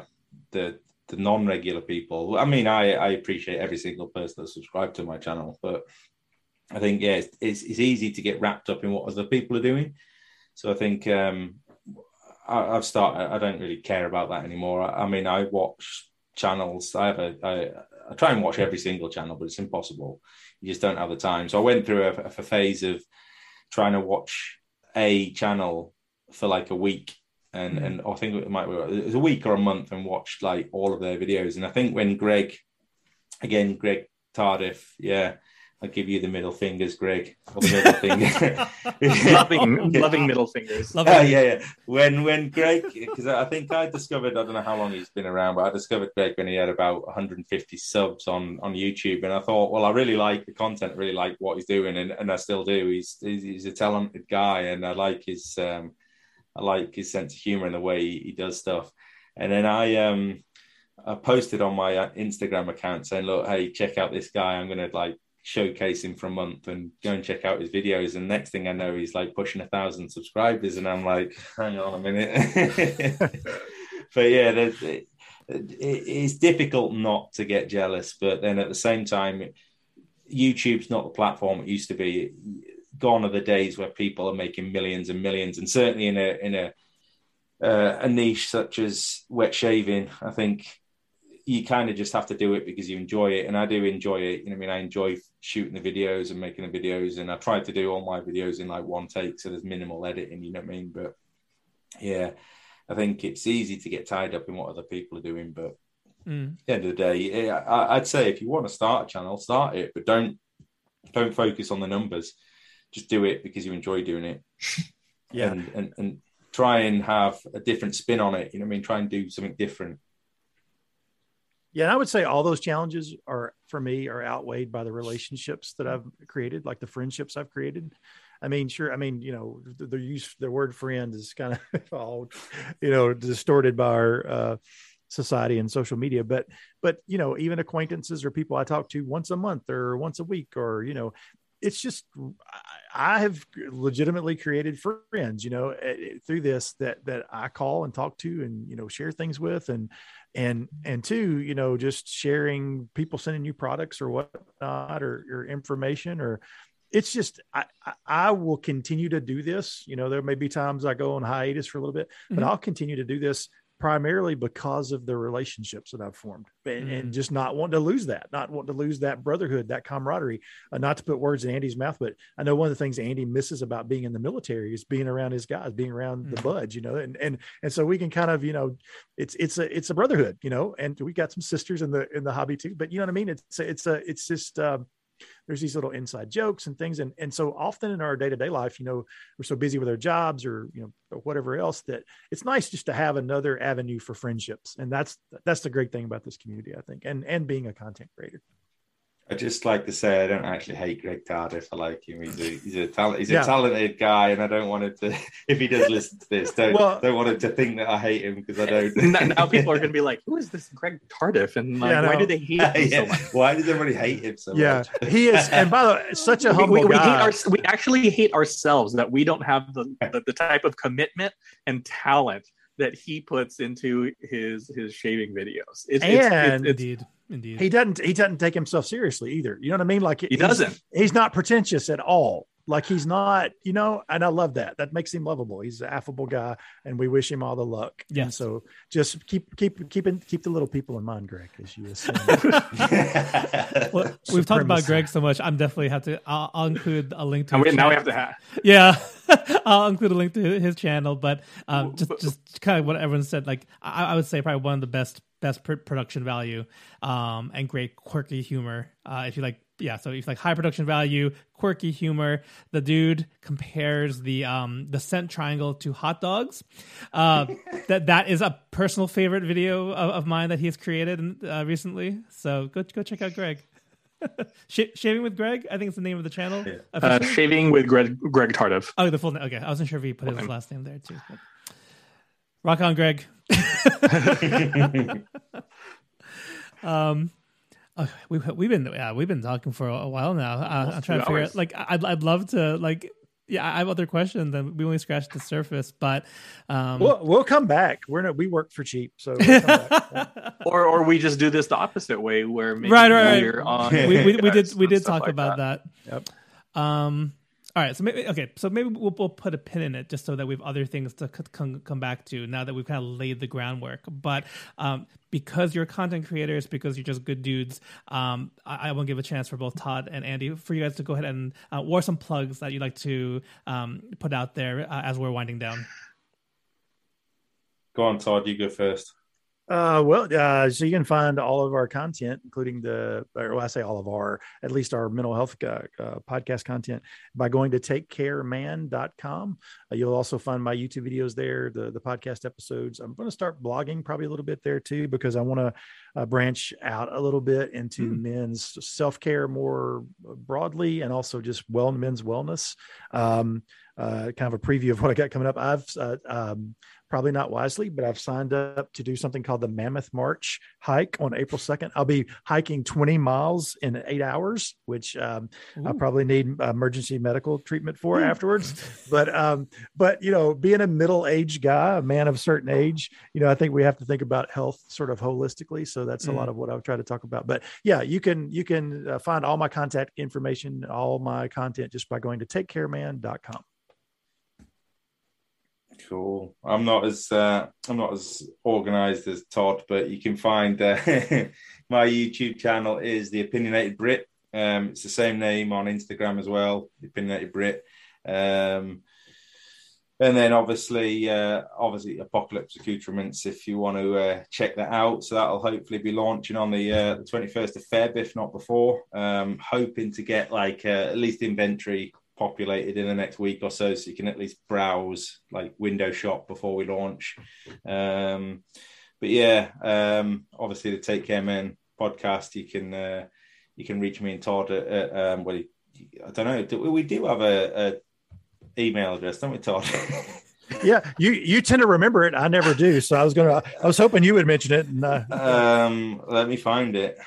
the the non-regular people i mean i i appreciate every single person that subscribed to my channel but i think yeah it's, it's, it's easy to get wrapped up in what other people are doing so I think um, I, have started. I don't really care about that anymore. I, I, mean, I watch channels. I have a. I, I try and watch every single channel, but it's impossible. You just don't have the time. So I went through a, a phase of trying to watch a channel for like a week and mm. and I think it might be it was a week or a month and watched like all of their videos. And I think when Greg, again Greg Tardiff, yeah, I'll give you the middle fingers, Greg. Or the middle
finger. [LAUGHS] loving, loving middle fingers.
Loving. Uh, yeah, yeah. When when Greg, because I think I discovered, I don't know how long he's been around, but I discovered Greg when he had about 150 subs on on YouTube, and I thought, well, I really like the content, really like what he's doing, and, and I still do. He's, he's he's a talented guy, and I like his um, I like his sense of humor and the way he, he does stuff. And then I um I posted on my uh, Instagram account saying, look, hey, check out this guy. I'm gonna like showcase him for a month and go and check out his videos. And next thing I know, he's like pushing a thousand subscribers, and I'm like, hang on a minute. [LAUGHS] but yeah, it, it's difficult not to get jealous, but then at the same time, YouTube's not the platform it used to be. Gone are the days where people are making millions and millions, and certainly in a in a uh, a niche such as wet shaving, I think you kind of just have to do it because you enjoy it. And I do enjoy it. You know, I mean, I enjoy shooting the videos and making the videos. And I tried to do all my videos in like one take. So there's minimal editing, you know what I mean? But yeah, I think it's easy to get tied up in what other people are doing. But mm. at the end of the day, I, I'd say if you want to start a channel, start it, but don't, don't focus on the numbers. Just do it because you enjoy doing it. [LAUGHS]
yeah.
And, and, and try and have a different spin on it. You know what I mean? Try and do something different
yeah, and I would say all those challenges are for me are outweighed by the relationships that I've created, like the friendships I've created. I mean, sure. I mean, you know, the, the use the word friend is kind of [LAUGHS] all, you know, distorted by our uh, society and social media. But, but you know, even acquaintances or people I talk to once a month or once a week, or you know, it's just I have legitimately created friends, you know, eh, eh, through this that that I call and talk to and you know share things with and and and two you know just sharing people sending you products or whatnot or, or information or it's just I, I will continue to do this you know there may be times i go on hiatus for a little bit but mm-hmm. i'll continue to do this primarily because of the relationships that I've formed and, mm. and, just not wanting to lose that, not wanting to lose that brotherhood, that camaraderie. Uh, not to put words in Andy's mouth, but I know one of the things Andy misses about being in the military is being around his guys, being around mm. the buds, you know, and, and, and so we can kind of, you know, it's, it's a, it's a brotherhood, you know, and we got some sisters in the, in the hobby too, but you know what I mean? It's, it's a, it's just, um, there's these little inside jokes and things. And and so often in our day-to-day life you know we're so busy with our jobs or you know or whatever else that it's nice just to have another avenue for friendships. And that's that's the great thing about this community i think and and being a content creator
I just like to say I don't actually hate Greg Tardif. I like him. He's a he's a talent he's yeah. a talented guy, and I don't want it to. [LAUGHS] If he does listen to this, don't well, don't want him to think that I hate him because I don't. [LAUGHS]
now people are going to be like, [LAUGHS] "Who is this Greg Tardif?" And like, yeah, why do they hate him yeah. so much?
Why does everybody hate him so
yeah,
much?
Yeah, he is. And by the way, such a humble
we, we,
guy.
We, hate our, we actually hate ourselves that we don't have the, the, the type of commitment and talent that he puts into his his shaving videos.
It's, and it's, it's, indeed, indeed, he doesn't he doesn't take himself seriously either. You know what I mean? Like
he doesn't.
He's not pretentious at all. like he's not, you know, and I love that. That makes him lovable. He's an affable guy, and we wish him all the luck.
Yeah.
And so just keep keep keep keep the little people in mind, Greg, as you assume. [LAUGHS]
Well, we've talked about Greg so much. I'm definitely have to. I'll, I'll include a link to.
And we, now we have to have.
Yeah, [LAUGHS] I'll include a link to his channel. But um, just just kind of what everyone said. Like I, I would say, probably one of the best best pr- production value um, and great quirky humor. Uh, if you like, yeah. So if you like high production value, quirky humor, the dude compares the um, the scent triangle to hot dogs. Uh, [LAUGHS] that that is a personal favorite video of, of mine that he's created uh, recently. So go go check out Greg. [LAUGHS] Sh- Shaving with Greg, I think it's the name of the channel.
Yeah.
Uh, shaving with Greg Greg Tardif.
Oh, the full name. Okay, I wasn't sure if he put his
name.
last name there too. but- Rock on, Greg. [LAUGHS] um, okay, we've we've been yeah we've been talking for a while now. Uh, I'm trying to figure
hours.
out. Like, I'd I'd love to like yeah I have other questions and we only scratched the surface, but um,
we'll we'll come back. We're not, we work for cheap, so we'll come back. [LAUGHS]
Or or we just do this the opposite way where maybe
Right, right, right.
we're on
we, we, we did we did talk
like
about that.
Yep.
Um. All right. So maybe okay. So maybe we'll, we'll put a pin in it just so that we have other things to c- come come back to now that we've kind of laid the groundwork. But um, because you're content creators, because you're just good dudes, um, I, I will give a chance for both Todd and Andy for you guys to go ahead and uh, or some plugs that you'd like to um, put out there uh, as we're winding down.
Go on, Todd. You go first.
Uh, well, uh, so you can find all of our content, including the, or well, I say all of our, at least our mental health uh, uh, podcast content, by going to takecareman.com. Uh, you'll also find my YouTube videos there, the the podcast episodes. I'm going to start blogging probably a little bit there too because I want to uh, branch out a little bit into men's self care more broadly and also just well men's wellness. Um, uh, kind of a preview of what I got coming up. I've uh, um, probably not wisely, but I've signed up to do something called the Mammoth March hike on April 2nd. I'll be hiking 20 miles in eight hours, which um, I probably need emergency medical treatment for afterwards. [LAUGHS] But, um, but, you know, being a middle aged guy, a man of a certain age, you know, I think we have to think about health sort of holistically. So that's a
Mm.
lot of what I've tried to talk about. But yeah, you can, you can uh, find all my contact information, all my content just by going to takecareman.com.
Cool. I'm not as uh, I'm not as organized as Todd, but you can find uh, [LAUGHS] my YouTube channel is the Opinionated Brit. Um, it's the same name on Instagram as well, the Opinionated Brit. Um, and then obviously, uh, obviously, Apocalypse Accoutrements. If you want to uh, check that out, so that'll hopefully be launching on the uh, the 21st of Feb, if not before. Um, hoping to get like uh, at least inventory populated in the next week or so, so you can at least browse like window shop before we launch. Um, but yeah, um, obviously the Take Care Men podcast, you can uh, you can reach me and Todd at, at um, well, I don't know, do, we do have a, a email address, don't we, Todd? [LAUGHS]
yeah, you you tend to remember it. I never do. So I was gonna. I was hoping you would mention it. And uh,
um, let me find it.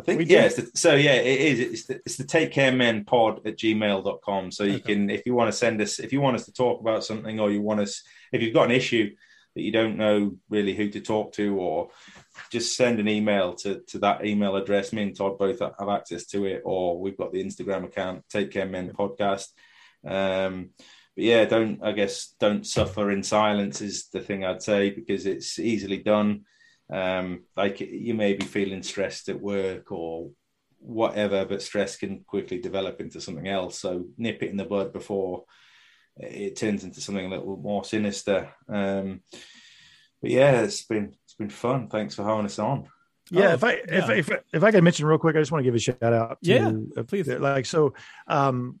I think yeah. the, so yeah, it is. It's the, it's the take care men pod at gmail.com. So you
Okay.
can if you want to send us if you want us to talk about something or you want us if you've got an issue that you don't know really who to talk to or just send an email to, to that email address. Me and Todd both have access to it, or we've got the Instagram account, Take Care Men Podcast. Um, but yeah, don't I guess don't suffer in silence is the thing I'd say because it's easily done. Um, like you may be feeling stressed at work or whatever, but stress can quickly develop into something else. So nip it in the bud before it turns into something a little more sinister. Um, but yeah, it's been it's been fun. Thanks for having us on.
Yeah,
Oh,
if I
yeah.
if if if I could mention real quick, I just want to give a shout out. To,
Yeah,
uh,
please.
Like so, um,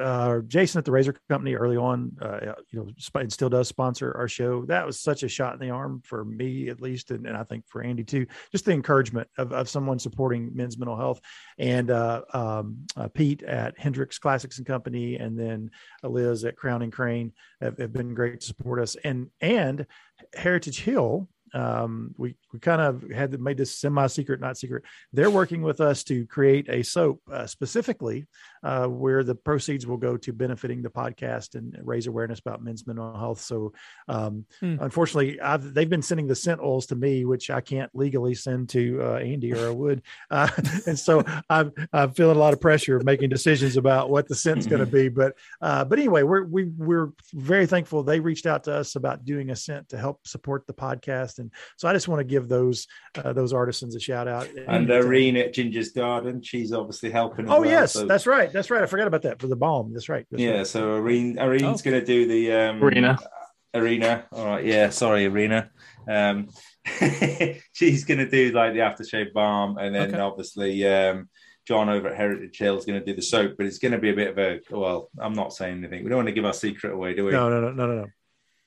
uh, Jason at the Razor Company early on, uh, you know, sp- and still does sponsor our show. That was such a shot in the arm for me, at least, and, and I think for Andy too. Just the encouragement of, of someone supporting men's mental health, and uh, um, uh, Pete at Hendrix Classics and Company, and then Liz at Crown and Crane have, have been great to support us, and and Heritage Hill um, we we kind of had made this semi secret, not secret. They're working with us to create a soap uh, specifically uh, where the proceeds will go to benefiting the podcast and raise awareness about men's mental health. So, um, hmm. unfortunately, I've, they've been sending the scent oils to me, which I can't legally send to uh, Andy or I would, [LAUGHS] uh, and so I'm I'm feeling a lot of pressure making decisions about what the scent's going [LAUGHS] to be. But uh, but anyway, we're we, we're very thankful they reached out to us about doing a scent to help support the podcast, and so I just want to give those uh, those artisans a shout out.
And, Irene at Ginger's Garden, she's obviously helping.
Oh
well,
yes,
so.
that's right, that's right. I forgot about that for the balm. That's right. That's
yeah,
right.
so Irene Irene's oh. going to do the um,
arena.
Arena. All right. Yeah. Sorry, Arena. Um, [LAUGHS] she's going to do like the aftershave balm, and then okay. obviously um, John over at Heritage Hill is going to do the soap. But it's going to be a bit of a well. I'm not saying anything. We don't want to give our secret away, do we?
No, no, no, no, no.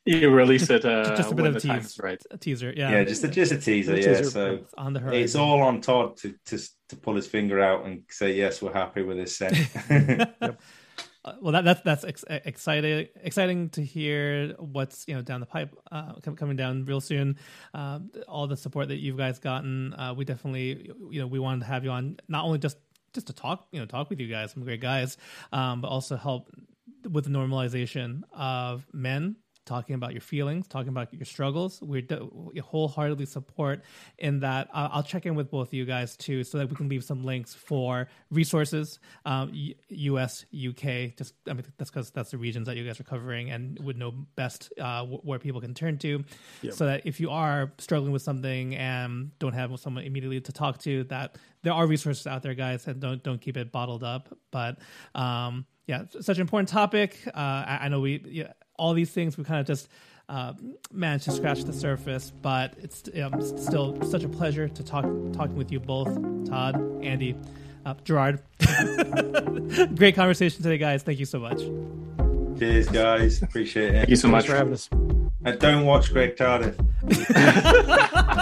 No.
You release it uh,
just a bit of a
tease, right?
A teaser, yeah.
Yeah, just a just a teaser, yeah. Teaser so it's on the horizon. It's all on Todd to, to to pull his finger out and say yes, we're happy with this set. [LAUGHS]
yep. Uh, well, that, that's that's ex- exciting exciting to hear what's you know down the pipe uh, coming down real soon. Uh, all the support that you guys gotten, uh, we definitely you know we wanted to have you on not only just just to talk you know talk with you guys, some great guys, um, but also help with the normalization of men talking about your feelings, talking about your struggles. We wholeheartedly support in that. Uh, I'll check in with both of you guys too, so that we can leave some links for resources, um, U.S., U.K. Just I mean that's because that's the regions that you guys are covering and would know best uh, where people can turn to, yep. so that if you are struggling with something and don't have someone immediately to talk to, that there are resources out there, guys, and don't don't keep it bottled up. But um, yeah, such an important topic. Uh, I, I, know we yeah, all these things we kind of just uh, managed to scratch the surface, but it's um, still such a pleasure to talk talking with you both, Todd, Andy, uh, Gerard. [LAUGHS] Great conversation today, guys. Thank you so much.
Cheers, guys. Appreciate it.
Thank you so much
for having us.
And don't watch Greg Tardif. [LAUGHS]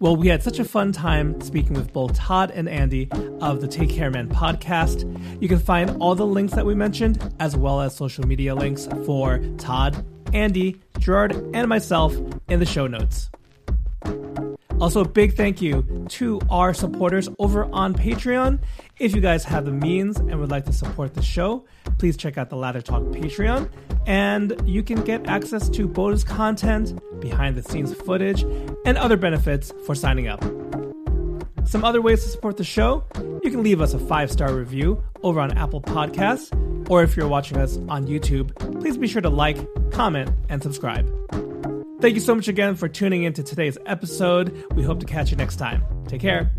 Well, we had such a fun time speaking with both Todd and Andy of the Take Care Man podcast. You can find all the links that we mentioned, as well as social media links for Todd, Andy, Gerard, and myself in the show notes. Also, a big thank you to our supporters over on Patreon. If you guys have the means and would like to support the show, please check out the Lather Talk Patreon, and you can get access to bonus content, behind the scenes footage, and other benefits for signing up. Some other ways to support the show you can leave us a five star review over on Apple Podcasts, or if you're watching us on YouTube, please be sure to like, comment, and subscribe. Thank you so much again for tuning in to today's episode. We hope to catch you next time. Take care.